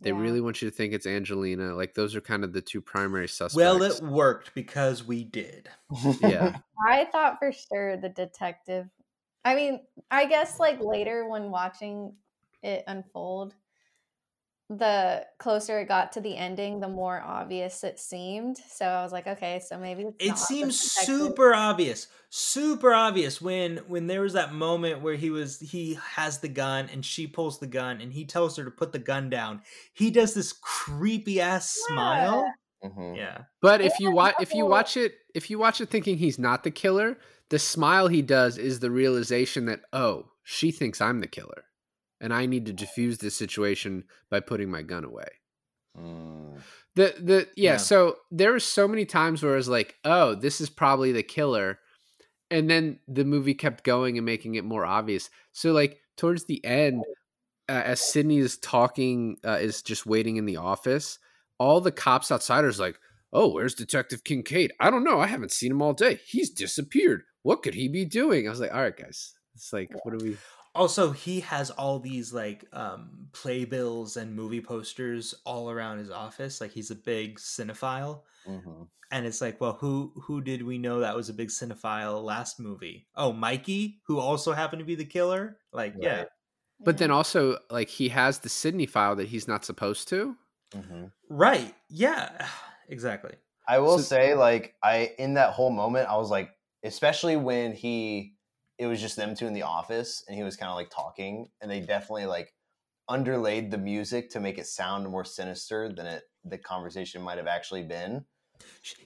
They Yeah. really want you to think it's Angelina. Like those are kind of the two primary suspects. Well, it worked because we did. yeah. I thought for sure the detective. I mean, I guess like later when watching it unfold, the closer it got to the ending, the more obvious it seemed. So I was like, okay, so maybe it's It not seems super obvious, super obvious when when there was that moment where he was he has the gun and she pulls the gun and he tells her to put the gun down. He does this creepy ass smile. Mhm. Yeah. But if you watch if you watch it if you watch it thinking he's not the killer, the smile he does is the realization that oh, she thinks I'm the killer. And I need to diffuse this situation by putting my gun away. Mm. The the yeah, Yeah. so there were so many times where I was like, "Oh, this is probably the killer." And then the movie kept going and making it more obvious. So like towards the end uh, as Sydney is talking uh, is just waiting in the office, all the cops outsiders like, "Oh, where's Detective Kincaid? I don't know. I haven't seen him all day. He's disappeared. What could he be doing?" I was like, "All right, guys. It's like, what do we Also, he has all these like um playbills and movie posters all around his office. Like he's a big cinephile. Mhm. And it's like, well, who who did we know that was a big cinephile last movie? Oh, Mikey, who also happened to be the killer. Like, yeah, But then also like he has the Sydney file that he's not supposed to. Mhm. right, yeah, exactly. I will So- say, like, I in that whole moment, I was like, especially when he, it was just them two in the office, and he was kind of like talking, and they definitely like underlaid the music to make it sound more sinister than it the conversation might have actually been.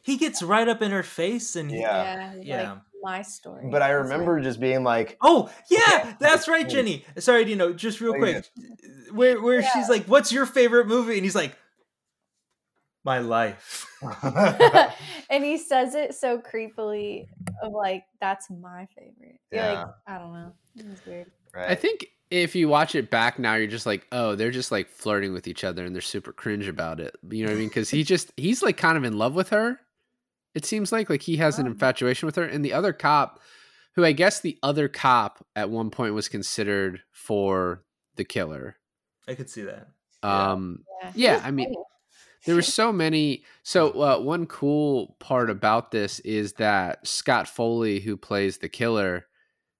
He gets right up in her face, and he, Yeah. yeah, yeah. like my story. But I remember right. just being like, Oh yeah, that's right, Jenny. Sorry, you know, just real Oh, quick, where where Yeah. she's like, "What's your favorite movie?" and he's like, "My life." and he says it so creepily of like, that's my favorite. Yeah. like, I don't know. It was weird. right? I think if you watch it back now, you're just like, oh, they're just like flirting with each other and they're super cringe about it. You know what I mean? Because he just he's like kind of in love with her. It seems like like he has an Oh. infatuation with her, and the other cop, who I guess the other cop at one point was considered for the killer. I could see that. Yeah. Um, Yeah, Yeah, I mean, funny. There were so many. So uh, one cool part about this is that Scott Foley, who plays the killer,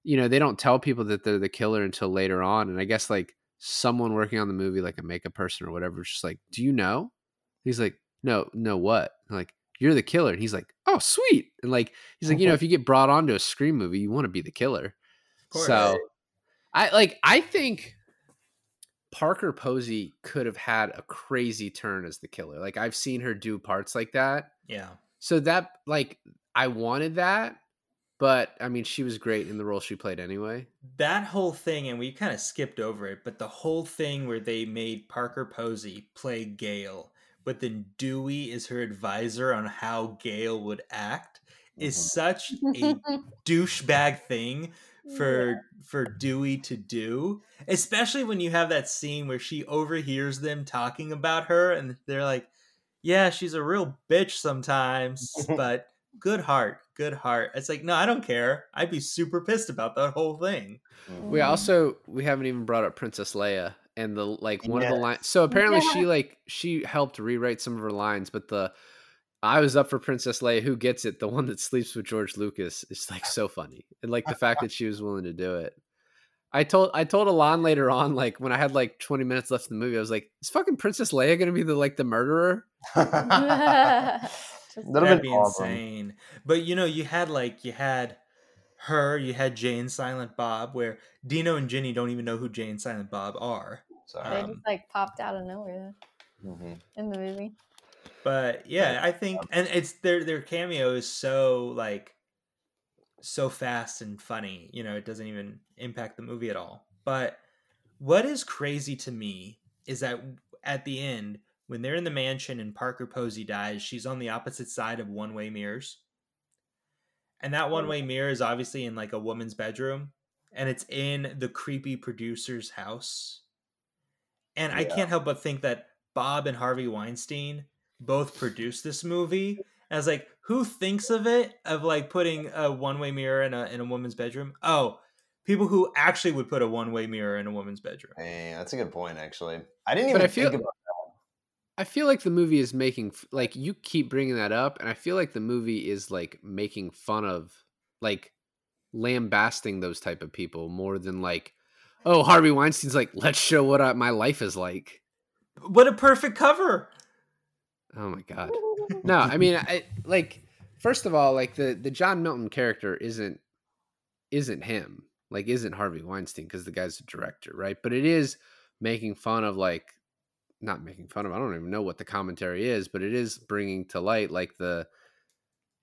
you know, they don't tell people that they're the killer until later on, and I guess like someone working on the movie, like a makeup person or whatever, is just like, "Do you know?" He's like, "No, no, what?" I'm like, "You're the killer," and he's like, "Oh, sweet," and like he's like, you know, if you get brought onto a scream movie, you want to be the killer. So, I like. I think Parker Posey could have had a crazy turn as the killer. Like I've seen her do parts like that. yeah, So that like I wanted that, but I mean she was great in the role she played anyway. that whole thing, and we kind of skipped over it, but the whole thing where they made Parker Posey play Gale, but then Dewey is her advisor on how Gale would act, is Mhm. such a douchebag thing for for Dewey to do, especially when you have that scene where she overhears them talking about her and they're like, "Yeah, she's a real bitch sometimes, but good heart, good heart." It's like, "No, I don't care. I'd be super pissed about that whole thing." We Mhm. also we haven't even brought up Princess Leia and the like one of the lines. So apparently Yeah. she like she helped rewrite some of her lines, but the I was up for Princess Leia. Who gets it? The one that sleeps with George Lucas is like so funny, and like the fact that she was willing to do it. I told I told Alon later on, like when I had like 20 minutes left in the movie, I was like, "Is fucking Princess Leia gonna be the like the murderer?" That'd have That'd been be awesome. insane. But you know, you had like you had her, you had Jay and Silent Bob, where Dino and Jenny don't even know who Jay and Silent Bob are. they Sorry. Um, just like popped out of nowhere. Mhm. in the movie. But yeah, I think um, and it's their their cameo is so like so fast and funny, you know, it doesn't even impact the movie at all. But what is crazy to me is that at the end when they're in the mansion and Parker Posey dies, she's on the opposite side of one-way mirrors. And that hmm. one-way mirror is obviously in like a woman's bedroom and it's in the creepy producer's house. And I can't help but think that Bob and Harvey Weinstein both produced this movie. I was like, who thinks of it of like putting a one-way mirror in a in a woman's bedroom? Oh, people who actually would put a one-way mirror in a woman's bedroom. Hey, that's a good point, actually. I didn't even I feel- think about I feel like the movie is making like you keep bringing that up, and I feel like the movie is like making fun of like lambasting those type of people more than like, oh Harvey Weinstein's like let's show what I, my life is like. What a perfect cover. Oh my god. No, I mean, I like first of all, like the the John Milton character isn't isn't him, like isn't Harvey Weinstein because the guy's a director, right? But it is making fun of like not making fun of. I don't even know what the commentary is, but it is bringing to light like the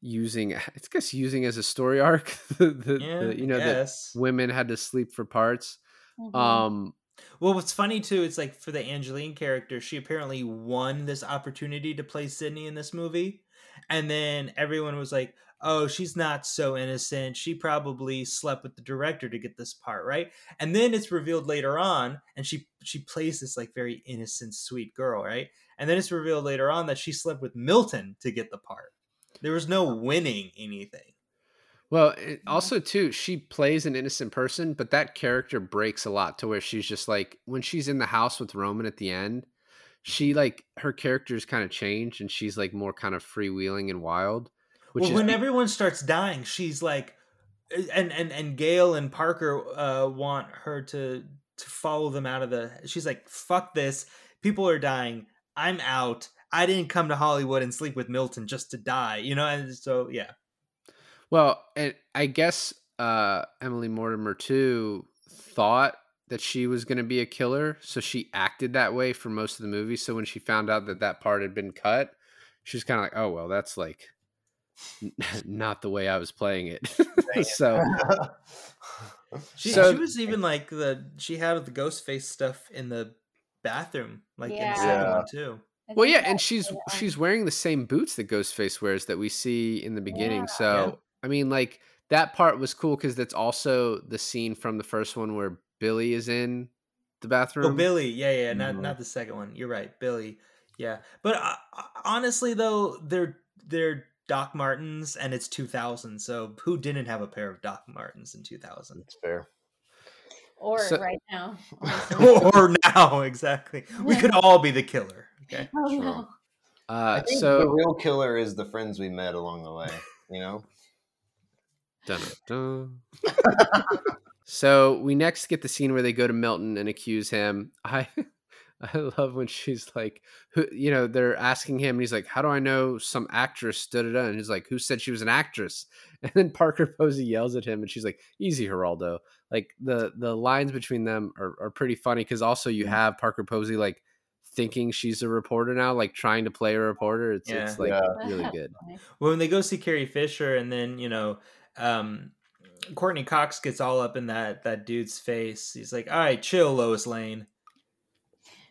using. It's guess using as a story arc. the, the, Yeah, the, you know that women had to sleep for parts. Mhm. Um, Well, what's funny too, it's like for the Angelina character, she apparently won this opportunity to play Sydney in this movie. And then everyone was like, oh, she's not so innocent. She probably slept with the director to get this part, right? And then it's revealed later on, and she she plays this like very innocent, sweet girl, right? And then it's revealed later on that she slept with Milton to get the part. There was no winning anything. Well, it, also too, she plays an innocent person, but that character breaks a lot to where she's just like when she's in the house with Roman at the end, she like her characters kind of change and she's like more kind of freewheeling and wild. Which well, is when everyone starts dying, she's like, and and and Gale and Parker uh, want her to to follow them out of the. She's like, "Fuck this! People are dying. I'm out. I didn't come to Hollywood and sleep with Milton just to die." You know, and so yeah, well, and I guess uh Emily Mortimer too thought that she was going to be a killer, so she acted that way for most of the movie. So when she found out that that part had been cut, she was kind of like, "Oh well, that's like." n- not the way I was playing it. so she So- she was even like the she had the ghost face stuff in the bathroom, like in Yeah. the second Yeah. one too. Well, yeah, and she's yeah. she's wearing the same boots that Ghostface wears that we see in the beginning. Yeah. So I mean, like that part was cool because that's also the scene from the first one where Billy is in the bathroom. Oh, Billy. Yeah, yeah, not Mhm. not the second one. You're right, Billy. Yeah, but uh, honestly, though, they're they're Doc Martens, and it's 2000. So who didn't have a pair of Doc Martens in 2000? That's fair. or So- right now. or now, exactly. We could all be the killer. Okay. oh, Sure. no. I Uh, think the real killer is the friends we met along the way. You know. Dun, dun. so we next get the scene where they go to Milton and accuse him. I I love when she's like, who you know, they're asking him, and he's like, "How do I know some actress?" Da da da. And he's like, "Who said she was an actress?" And then Parker Posey yells at him, and she's like, "Easy, Geraldo." Like the the lines between them are, are pretty funny because also you mm-hmm. have Parker Posey like thinking she's a reporter now, like trying to play a reporter. It's it's like Yeah. really good. Well, when they go see Carrie Fisher, and then you know, um, Courteney Cox gets all up in that that dude's face. He's like, "All right, chill, Lois Lane."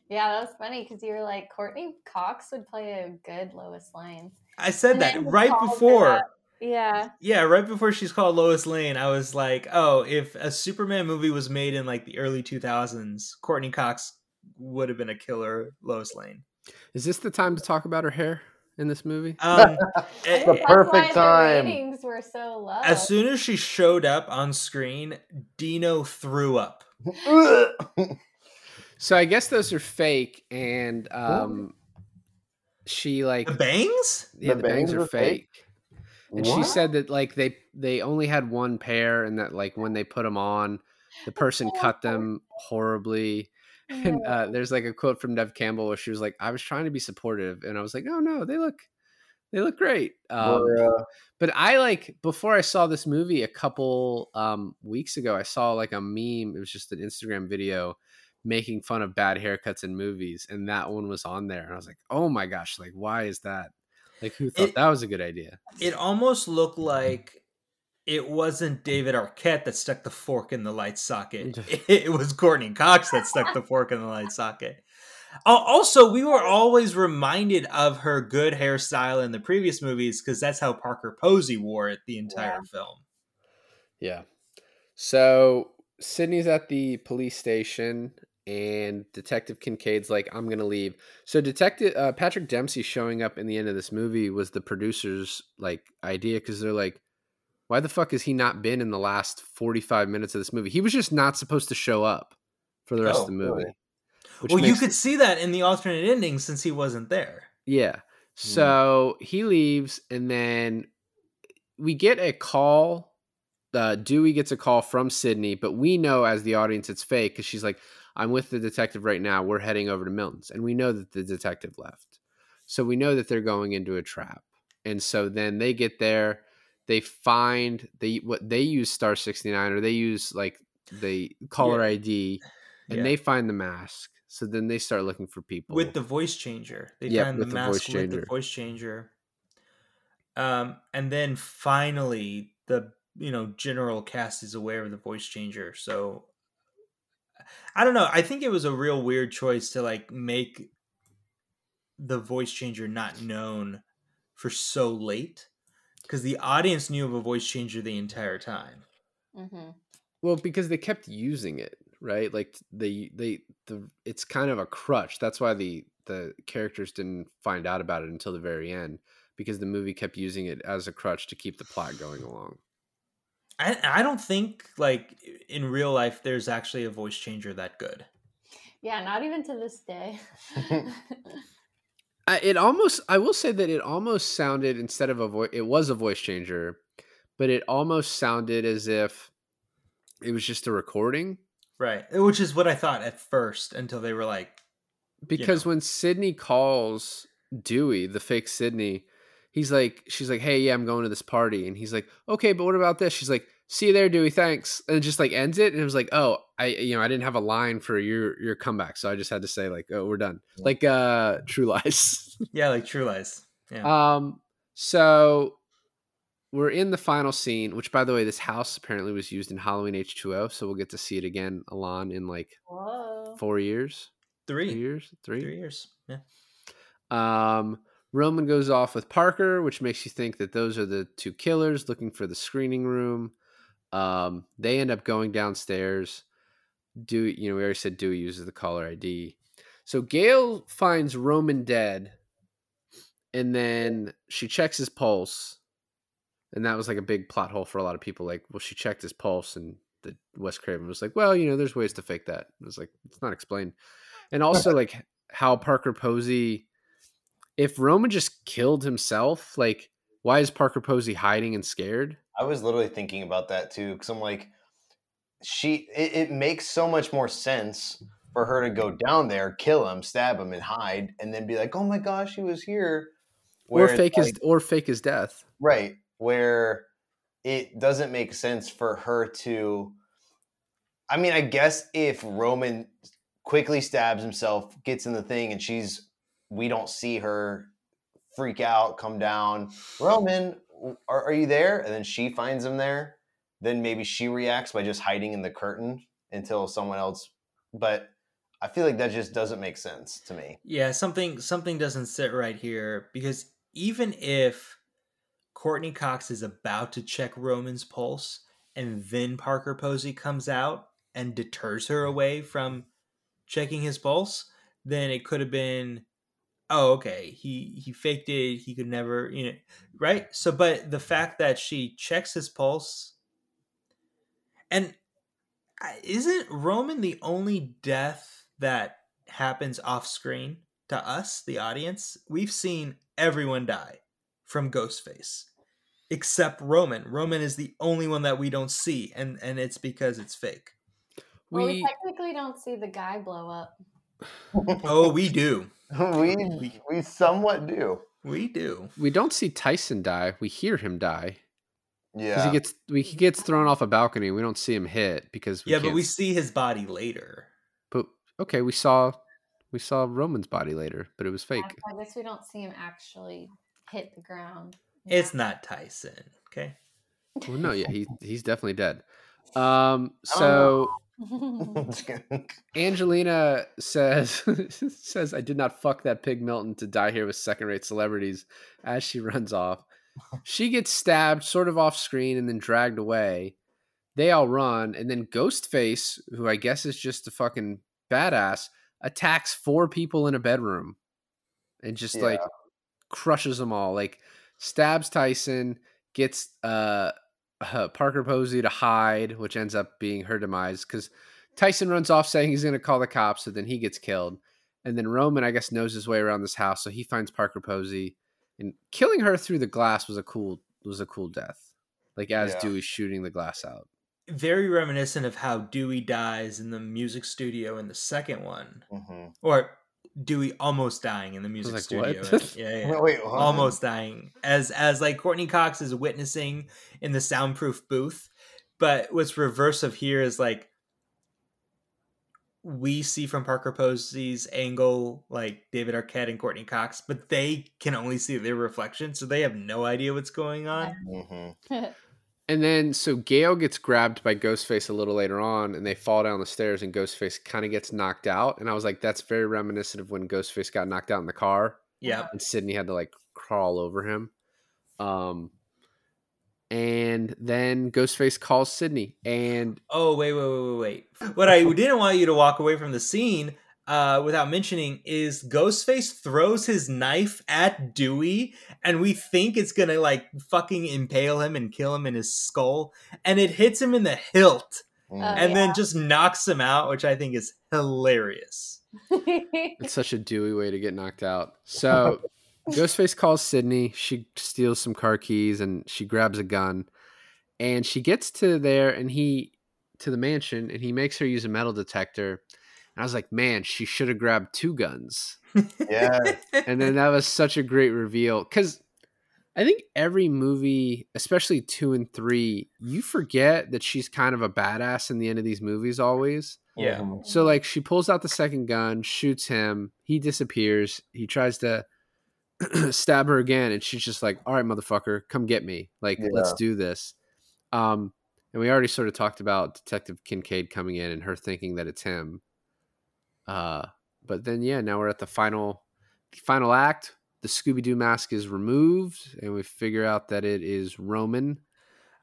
Yeah, that was funny because you were like, Courteney Cox would play a good Lois Lane. I said And that right before. Yeah. Yeah, right before she's called Lois Lane, I was like, "Oh, if a Superman movie was made in like the early 2000s, Courteney Cox would have been a killer Lois Lane." Is this the time to talk about her hair in this movie? Um, I eh, the perfect time. The ratings were so low. as soon as she showed up on screen, Dino threw up. So I guess those are fake, and um, she like The bangs? yeah, The the bangs bangs are fake. fake? And she said that like they they only had one pair, and that like when they put them on, the person cut them horribly. And uh, there's like a quote from Neve Campbell where she was like, "I was trying to be supportive," and I was like, "Oh no, they look they look great." Um, Or, uh, but I like before I saw this movie a couple um, weeks ago, I saw like a meme. It was just an Instagram video. making fun of bad haircuts in movies, and that one was on there, and I was like, oh my gosh, like why is that? Like who thought It- that was a good idea? It almost looked like it wasn't David Arquette that stuck the fork in the light socket. It was Courteney Cox that stuck the fork in the light socket. Also, we were always reminded of her good hairstyle in the previous movies because that's how Parker Posey wore it the entire film. Yeah. So Sydney's at the police station, and Detective Kincaid's like, "I'm gonna leave." So Detective uh, Patrick Dempsey showing up in the end of this movie was the producers' like idea because they're like, "Why the fuck has he not been in the last 45 minutes of this movie? He was just not supposed to show up for the rest Oh, of the movie." Which well, you could see that in the alternate ending since he wasn't there. Yeah. So he leaves, and then we get a call. Uh, Dewey gets a call from Sydney, but we know as the audience it's fake because she's like, I'm with the detective right now. We're heading over to Milton's. And we know that the detective left. So we know that they're going into a trap. And so then they get there, they find they what they use Star 69 or they use like the caller Yeah. ID and Yeah. they find the mask. So then they start looking for people. with the voice changer. They find the the mask voice with the voice changer. Um, and then finally, the you know general cast is aware of the voice changer. So I don't know. I think it was a real weird choice to like make the voice changer not known for so late because the audience knew of a voice changer the entire time. hmm Well, because they kept using it, right? Like they they the it's kind of a crutch. That's why the the characters didn't find out about it until the very end because the movie kept using it as a crutch to keep the plot going along. I I don't think like in real life there's actually a voice changer that good. Yeah, not even to this day. It almost I will say that it almost sounded instead of a voice it was a voice changer, but it almost sounded as if it was just a recording Right. Eh, which is what I thought at first until they were like, because know. when Sydney calls Dewey, the fake Sydney, he's like, she's like, "Hey, yeah, I'm going to this party," and he's like, "Okay, but what about this?" She's like, "See you there, Dewey. Thanks," and it just like ends it, and it was like, "Oh, I, you know, I didn't have a line for your your comeback, so I just had to say like, oh, we're done." Like, uh, True Lies. yeah, like True Lies. Yeah. um, so we're in the final scene, which by the way, this house apparently was used in Halloween H two O, so we'll get to see it again, Alon, in like Whoa. four years, three. two years, three, Three years. Yeah. Um, Roman goes off with Parker, which makes you think that those are the two killers looking for the screening room. Um, they end up going downstairs. Do you know, we already said Dewey uses the caller ID. So Gale finds Roman dead, and then she checks his pulse, and that was like a big plot hole for a lot of people. Like, well, she checked his pulse, and the Wes Craven was like, well, you know, there's ways to fake that. It was like it's not explained, and also like how Parker Posey if Roman just killed himself, like why is Parker Posey hiding and scared? I was literally thinking about that too, because I'm like, she. It, it makes so much more sense for her to go down there, kill him, stab him, and hide, and then be like, "Oh my gosh, he was here." or fake his like- or fake his death. right where it doesn't make sense for her to. I mean, I guess if Roman quickly stabs himself, gets in the thing, and she's, we don't see her freak out, come down. Roman, are, are you there? And then she finds him there. Then maybe she reacts by just hiding in the curtain until someone else. But I feel like that just doesn't make sense to me. Yeah, something something doesn't sit right here because even if Courteney Cox is about to check Roman's pulse and then Parker Posey comes out and deters her away from checking his pulse, then it could have been oh okay, he he faked it, he could never, you know, right? So but the fact that she checks his pulse and isn't Roman the only death that happens off screen to us, the audience? We've seen everyone die from Ghostface, except Roman. Roman is the only one that we don't see, and and it's because it's fake. Well, we We technically don't see the guy blow up. Oh, we do, we we somewhat do. we do. we don't see Tyson die. We hear him die Yeah. because he gets we, he gets thrown off a balcony. We don't see him hit because we Yeah, but can't we see his body later. But okay, we saw we saw Roman's body later, but it was fake. I guess we don't see him actually hit the ground. It's not Tyson. Okay. Well, no, yeah, he he's definitely dead. Um, so know. Angelina says says I did not fuck that pig Milton to die here with second rate celebrities as she runs off. She gets stabbed sort of off screen and then dragged away. They all run, and then Ghostface, who I guess is just a fucking badass, attacks four people in a bedroom and just like crushes them all. Like stabs Tyson, gets uh, uh Parker Posey to hide, which ends up being her demise because Tyson runs off saying he's going to call the cops, so then he gets killed. And then Roman, I guess, knows his way around this house, so he finds Parker Posey, and killing her through the glass was a cool was a cool death. Like as Yeah. Dewey's shooting the glass out. Very reminiscent of how Dewey dies in the music studio in the second one, Mhm. or Dewey almost dying in the music like, studio. what? yeah, yeah. Wait, what? almost dying as as like Courteney Cox is witnessing in the soundproof booth. But what's reverse of here is like we see from Parker Posey's angle like David Arquette and Courteney Cox, but they can only see their reflection, so they have no idea what's going on. Mhm. And then so Gale gets grabbed by Ghostface a little later on, and they fall down the stairs, and Ghostface kind of gets knocked out. And I was like, that's very reminiscent of when Ghostface got knocked out in the car, Yeah. and Sydney had to like crawl over him. Um, and then Ghostface calls Sydney, and Oh wait, wait, wait, wait, wait. What I didn't want you to walk away from the scene uh, without mentioning is Ghostface throws his knife at Dewey, and we think it's gonna like fucking impale him and kill him in his skull, and it hits him in the hilt, Mhm. Uh, and then just knocks him out, which I think is hilarious. it's such a Dewey way to get knocked out. So Ghostface calls Sydney. She steals some car keys and she grabs a gun. And she gets to there and he to the mansion and he makes her use a metal detector. And I was like, man, she should have grabbed two guns. yeah. And then that was such a great reveal. Cause I think every movie, especially two and three, you forget that she's kind of a badass in the end of these movies always. Yeah. Mhm. So like she pulls out the second gun, shoots him, he disappears. He tries to stab her again, and she's just like, "All right, motherfucker, come get me. Like, let's do this." Um, and we already sort of talked about Detective Kincaid coming in and her thinking that it's him. Uh, but then yeah, now we're at the final final act. The Scooby Doo mask is removed, and we figure out that it is Roman.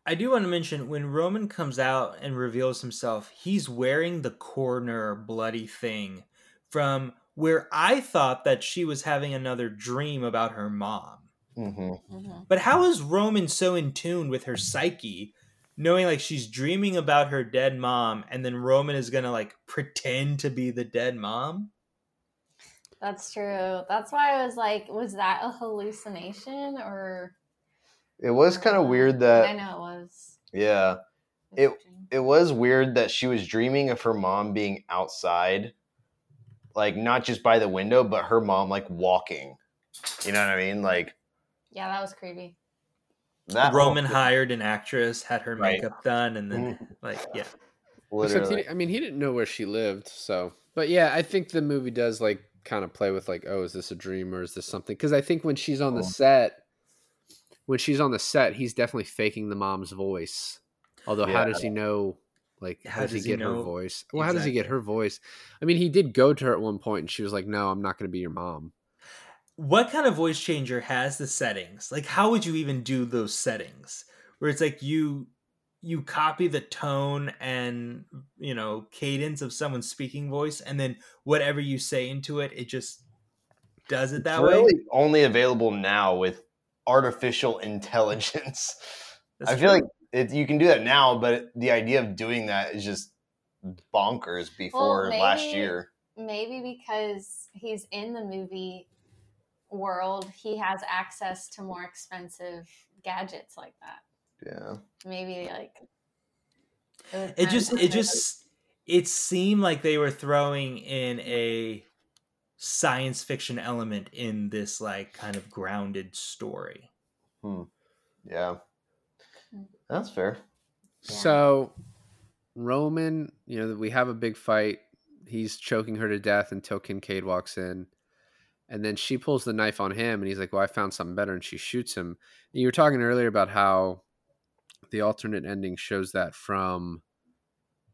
I do want to mention when Roman comes out and reveals himself, he's wearing the corner bloody thing from where I thought that she was having another dream about her mom. Mhm. Mhm. But how is Roman so in tune with her psyche, knowing like she's dreaming about her dead mom, and then Roman is gonna like pretend to be the dead mom? That's true. That's why I was like, was that a hallucination or? It was kind of weird that. I know it was. yeah, It- it was weird that she was dreaming of her mom being outside, like not just by the window, but her mom like walking. You know what I mean? Like Yeah, that was creepy. That Roman hired an actress, had her Right. makeup done, and then mm. like yeah. Except literally. he, I mean, he didn't know where she lived, so. But yeah, I think the movie does like kind of play with like, oh, is this a dream or is this something? Because I think when she's on the Oh. set, when she's on the set, he's definitely faking the mom's voice. Although, how does he know? Like, how, How does, does he he get her voice? Well, how does he get her voice? I mean, he did go to her at one point, and she was like, "No, I'm not going to be your mom." What kind of voice changer has the settings like how would you even do those settings where it's like you you copy the tone and you know cadence of someone's speaking voice and then whatever you say into it it just does it that it's way really only available now with artificial intelligence. That's I feel like it, you can do that now, but the idea of doing that is just bonkers before last maybe- year. Maybe because he's in the movie world, he has access to more expensive gadgets like that. Yeah. Maybe like was it just it just it seemed like they were throwing in a science fiction element in this like kind of grounded story Hmm. Yeah. That's fair. Yeah. So Roman, you know, we have a big fight. he's choking her to death until Kincaid walks in. And then she pulls the knife on him and he's like, Well, I found something better. And she shoots him. And you were talking earlier about how the alternate ending shows that from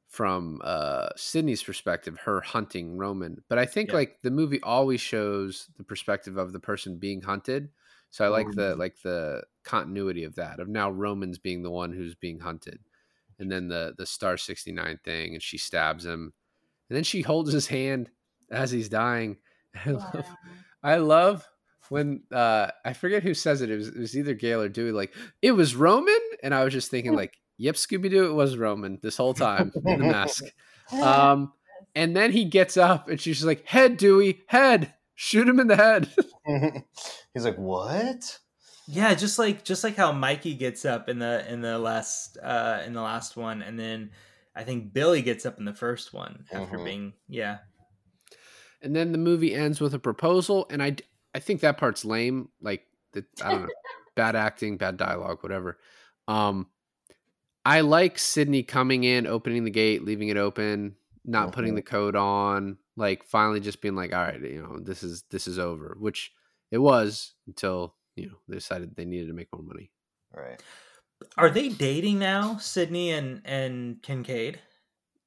from uh Sydney's perspective, her hunting Roman. But I think Yeah. like the movie always shows the perspective of the person being hunted. So I like the like the continuity of that, of now Roman's being the one who's being hunted. And then the the star sixty nine thing, and she stabs him. And then she holds his hand as he's dying. I love Wow. I love when uh I forget who says it. It was, it was either Gale or Dewey. Like it was Roman, and I was just thinking like, "Yep, Scooby Doo, it was Roman this whole time in the mask." Um, and then he gets up, and she's just like, "Head, Dewey, head, shoot him in the head." He's like, what? Yeah, just like just like how Mikey gets up in the in the last uh in the last one, and then I think Billy gets up in the first one after Mhm. being yeah. And then the movie ends with a proposal, and I I think that part's lame. Like the, I don't know, bad acting, bad dialogue, whatever. Um, I like Sidney coming in, opening the gate, leaving it open, not putting Mhm. the code on, like finally just being like, all right, you know, this is this is over, which it was until you know they decided they needed to make more money. Right. Are they dating now, Sidney and and Kincaid?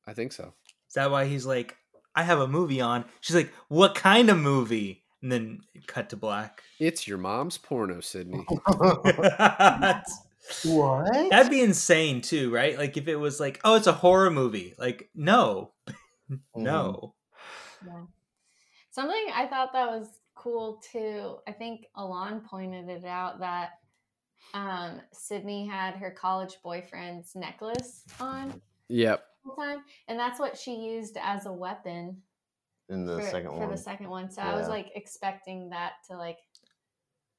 I think so. Is that why he's like, I have a movie on? She's like, what kind of movie? And then cut to black. It's your mom's porno, Sidney. What? That'd be insane too, right? Like if it was like, oh, it's a horror movie. Like, no, no. Yeah. Something I thought that was cool too. I think Alon pointed it out that um, Sidney had her college boyfriend's necklace on Yep. The whole time, and that's what she used as a weapon in the for, second for one. the second one. So I was like expecting that to like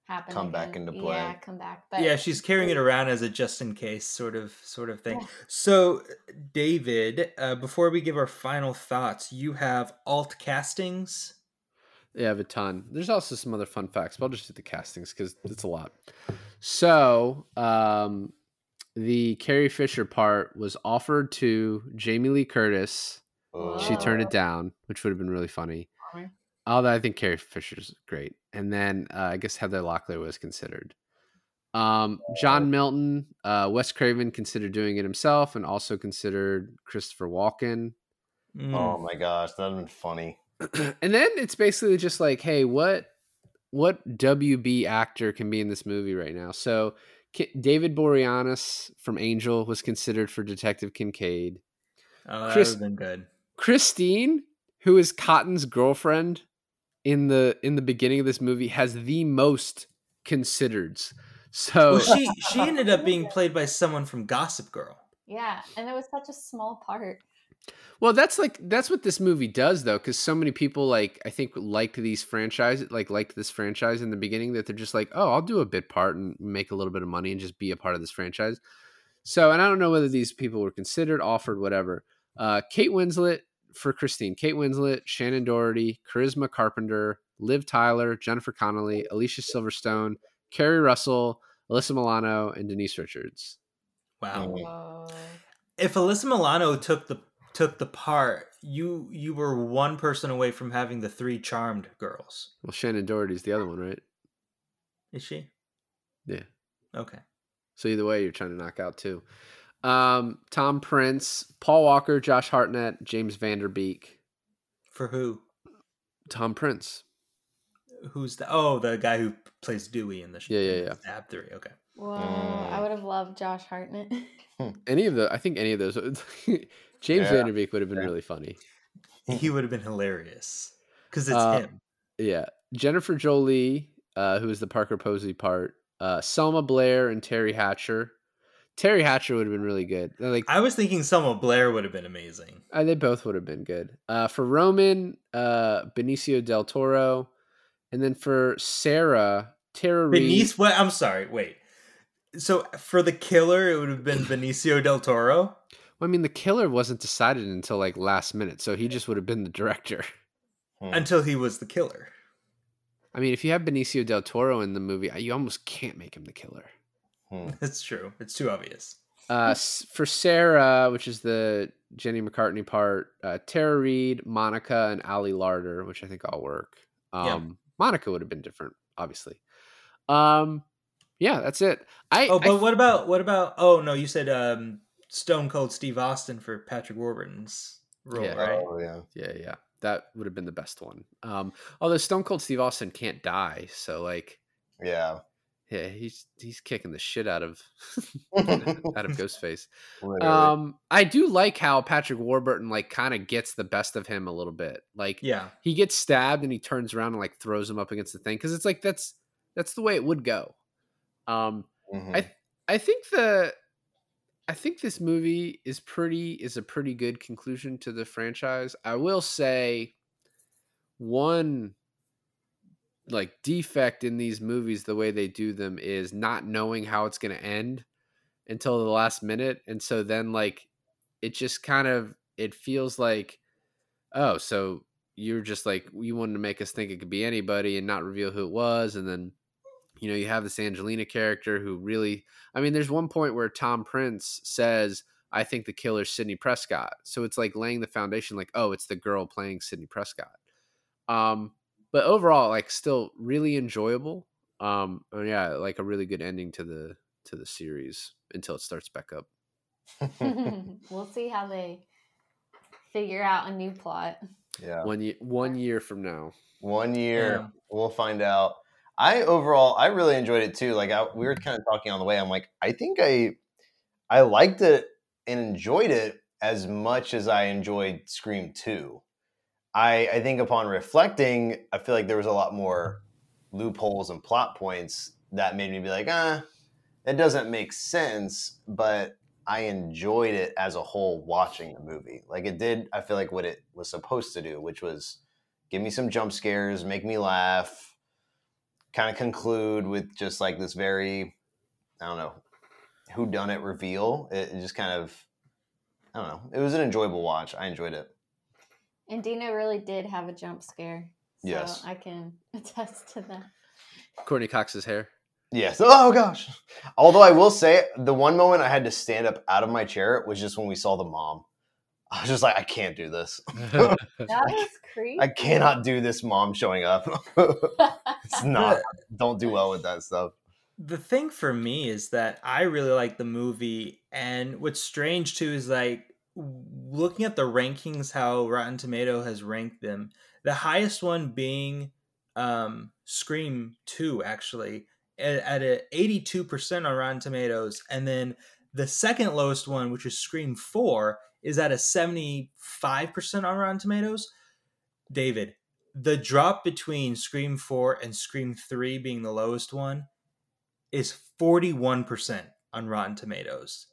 happen. Come back into play. Yeah, come back. But yeah, she's carrying it around as a just in case sort of sort of thing. Yeah. So, David, uh, before we give our final thoughts, you have alt castings. Yeah, I have a ton. There's also some other fun facts, but I'll just do the castings because it's a lot. So, um, the Carrie Fisher part was offered to Jamie Lee Curtis. Oh. She turned it down, which would have been really funny. Bummer. Although I think Carrie Fisher's great. And then uh, I guess Heather Locklear was considered. Um, John Milton, uh, Wes Craven considered doing it himself and also considered Christopher Walken. Mm. Oh my gosh, that'd have been funny. and then it's basically just like, hey, what what WB actor can be in this movie right now? So Ki- David Boreanaz from Angel was considered for Detective Kincaid. Oh, that Chris- would have been good. Christine, who is Cotton's girlfriend in the in the beginning of this movie, has the most considereds. So Well, she she ended up being played by someone from Gossip Girl. yeah, and it was such a small part. Well, that's like that's what this movie does though, because so many people like I think like these franchises, like liked this franchise in the beginning that they're just like, oh, I'll do a bit part and make a little bit of money and just be a part of this franchise. So, and I don't know whether these people were considered, offered, whatever. Uh, Kate Winslet for Christine, Kate Winslet, Shannen Doherty, Charisma Carpenter, Liv Tyler, Jennifer Connelly, Alicia Silverstone, Keri Russell, Alyssa Milano, and Denise Richards. Wow. Mm. If Alyssa Milano took the took the part, you you were one person away from having the three charmed girls. Well, Shannen Doherty's the other one, right? Is she? Yeah. Okay. So either way, you're trying to knock out two. Um, Tom Prinze, Paul Walker, Josh Hartnett, James Van Der Beek, For who? Tom Prinze. Who's the oh the guy who plays Dewey in the sh- Yeah, yeah, yeah. Stab three. Okay. Whoa, I Mm. would have loved Josh Hartnett. Any of the, I think any of those. James Yeah. Van Der Beek would have been Yeah. really funny. He would have been hilarious because it's Uh, him. Yeah, Jennifer Jolie, uh, who is the Parker Posey part. Uh, Selma Blair and Teri Hatcher. Teri Hatcher would have been really good. Like I was thinking Selma Blair would have been amazing. Uh, they both would have been good. Uh, for Roman, uh, Benicio del Toro, and then for Sarah, Tara Reid. Benicio. What? I'm sorry. Wait. So for the killer, it would have been Benicio del Toro. Well, I mean, the killer wasn't decided until like last minute, so he just would have been the director. Hmm. until he was the killer. I mean, if you have Benicio del Toro in the movie, you almost can't make him the killer. Hmm. That's true. It's too obvious. Uh, for Sarah, which is the Jenny McCarthy part, uh, Tara Reid, Monica, and Ali Larter, which I think all work. Um, Yeah. Monica would have been different, obviously. Um, yeah, that's it. I Oh, I but what about what about? Oh no, you said um, Stone Cold Steve Austin for Patrick Warburton's role, Yeah. right? Oh yeah. Yeah, yeah. That would have been the best one. Um, although Stone Cold Steve Austin can't die, so like, Yeah. yeah, he's he's kicking the shit out of out of Ghostface. Literally. Um, I do like how Patrick Warburton like kind of gets the best of him a little bit. Like, Yeah, he gets stabbed and he turns around and like throws him up against the thing because it's like that's that's the way it would go. Um, Mhm. I I think the I think this movie is pretty is a pretty good conclusion to the franchise. I will say one like defect in these movies the way they do them is not knowing how it's going to end until the last minute and so then like it just kind of it feels like oh so you're just like you wanted to make us think it could be anybody and not reveal who it was and then you know you have this angelina character who really i mean there's one point where tom prinze says i think the killer's sidney prescott so it's like laying the foundation like oh it's the girl playing sidney prescott um but overall like still really enjoyable um and yeah like a really good ending to the to the series until it starts back up we'll see how they figure out a new plot. yeah. one year one year from now One year, Yeah. we'll find out. I overall, I really enjoyed it too. Like I, we were kind of talking on the way. I'm like, I think I, I liked it and enjoyed it as much as I enjoyed Scream Two. I, I think upon reflecting, I feel like there was a lot more loopholes and plot points that made me be like, ah, it doesn't make sense. But I enjoyed it as a whole watching the movie. Like it did, I feel like what it was supposed to do, which was give me some jump scares, make me laugh, kind of conclude with just like this very, I don't know, who done it reveal. It, it just kind of, I don't know. It was an enjoyable watch. I enjoyed it. And Dino really did have a jump scare. So Yes. I can attest to that. courteney cox's hair Yes. Oh gosh. Although I will say, the one moment I had to stand up out of my chair was just when we saw the mom. I was just like, I can't do this. That was creepy. I cannot do this mom showing up. it's not. Don't do well with that stuff. the thing for me is that I really like the movie, and what's strange too is like looking at the rankings, how Rotten Tomato has ranked them. The highest one being um, Scream Two, actually, at, at a eighty-two percent on Rotten Tomatoes, and then the second lowest one, which is Scream Four, is at a seventy-five percent on Rotten Tomatoes. David, the drop between Scream 4 and Scream 3 being the lowest one is 41% on Rotten Tomatoes.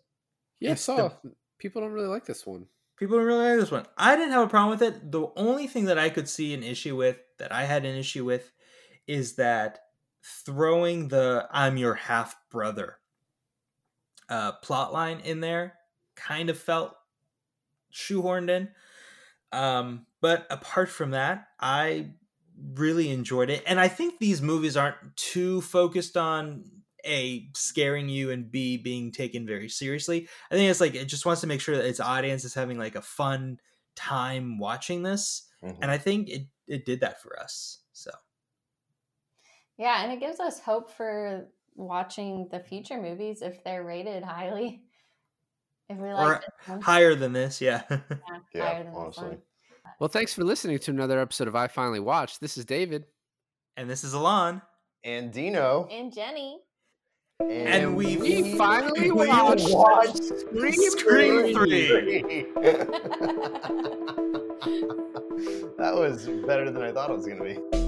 yeah i saw the- people don't really like this one People don't really like this one. I didn't have a problem with it. The only thing that I could see an issue with, that I had an issue with, is that throwing the I'm your half brother uh, plot line in there kind of felt shoehorned in. Um, but apart from that, I really enjoyed it. And I think these movies aren't too focused on A, scaring you, and B, being taken very seriously. I think it's like it just wants to make sure that its audience is having like a fun time watching this. Mhm. And I think it, it did that for us. So yeah, and it gives us hope for watching the future movies if they're rated highly. If we like Or this one, higher than this, yeah. yeah, Yeah, higher than this honestly. well thanks for listening to another episode of i finally watched this is david and this is Alon. And Dino. And Jenny. And we- we finally we watched watched Scream Scream 3. that was better than I thought it was going to be.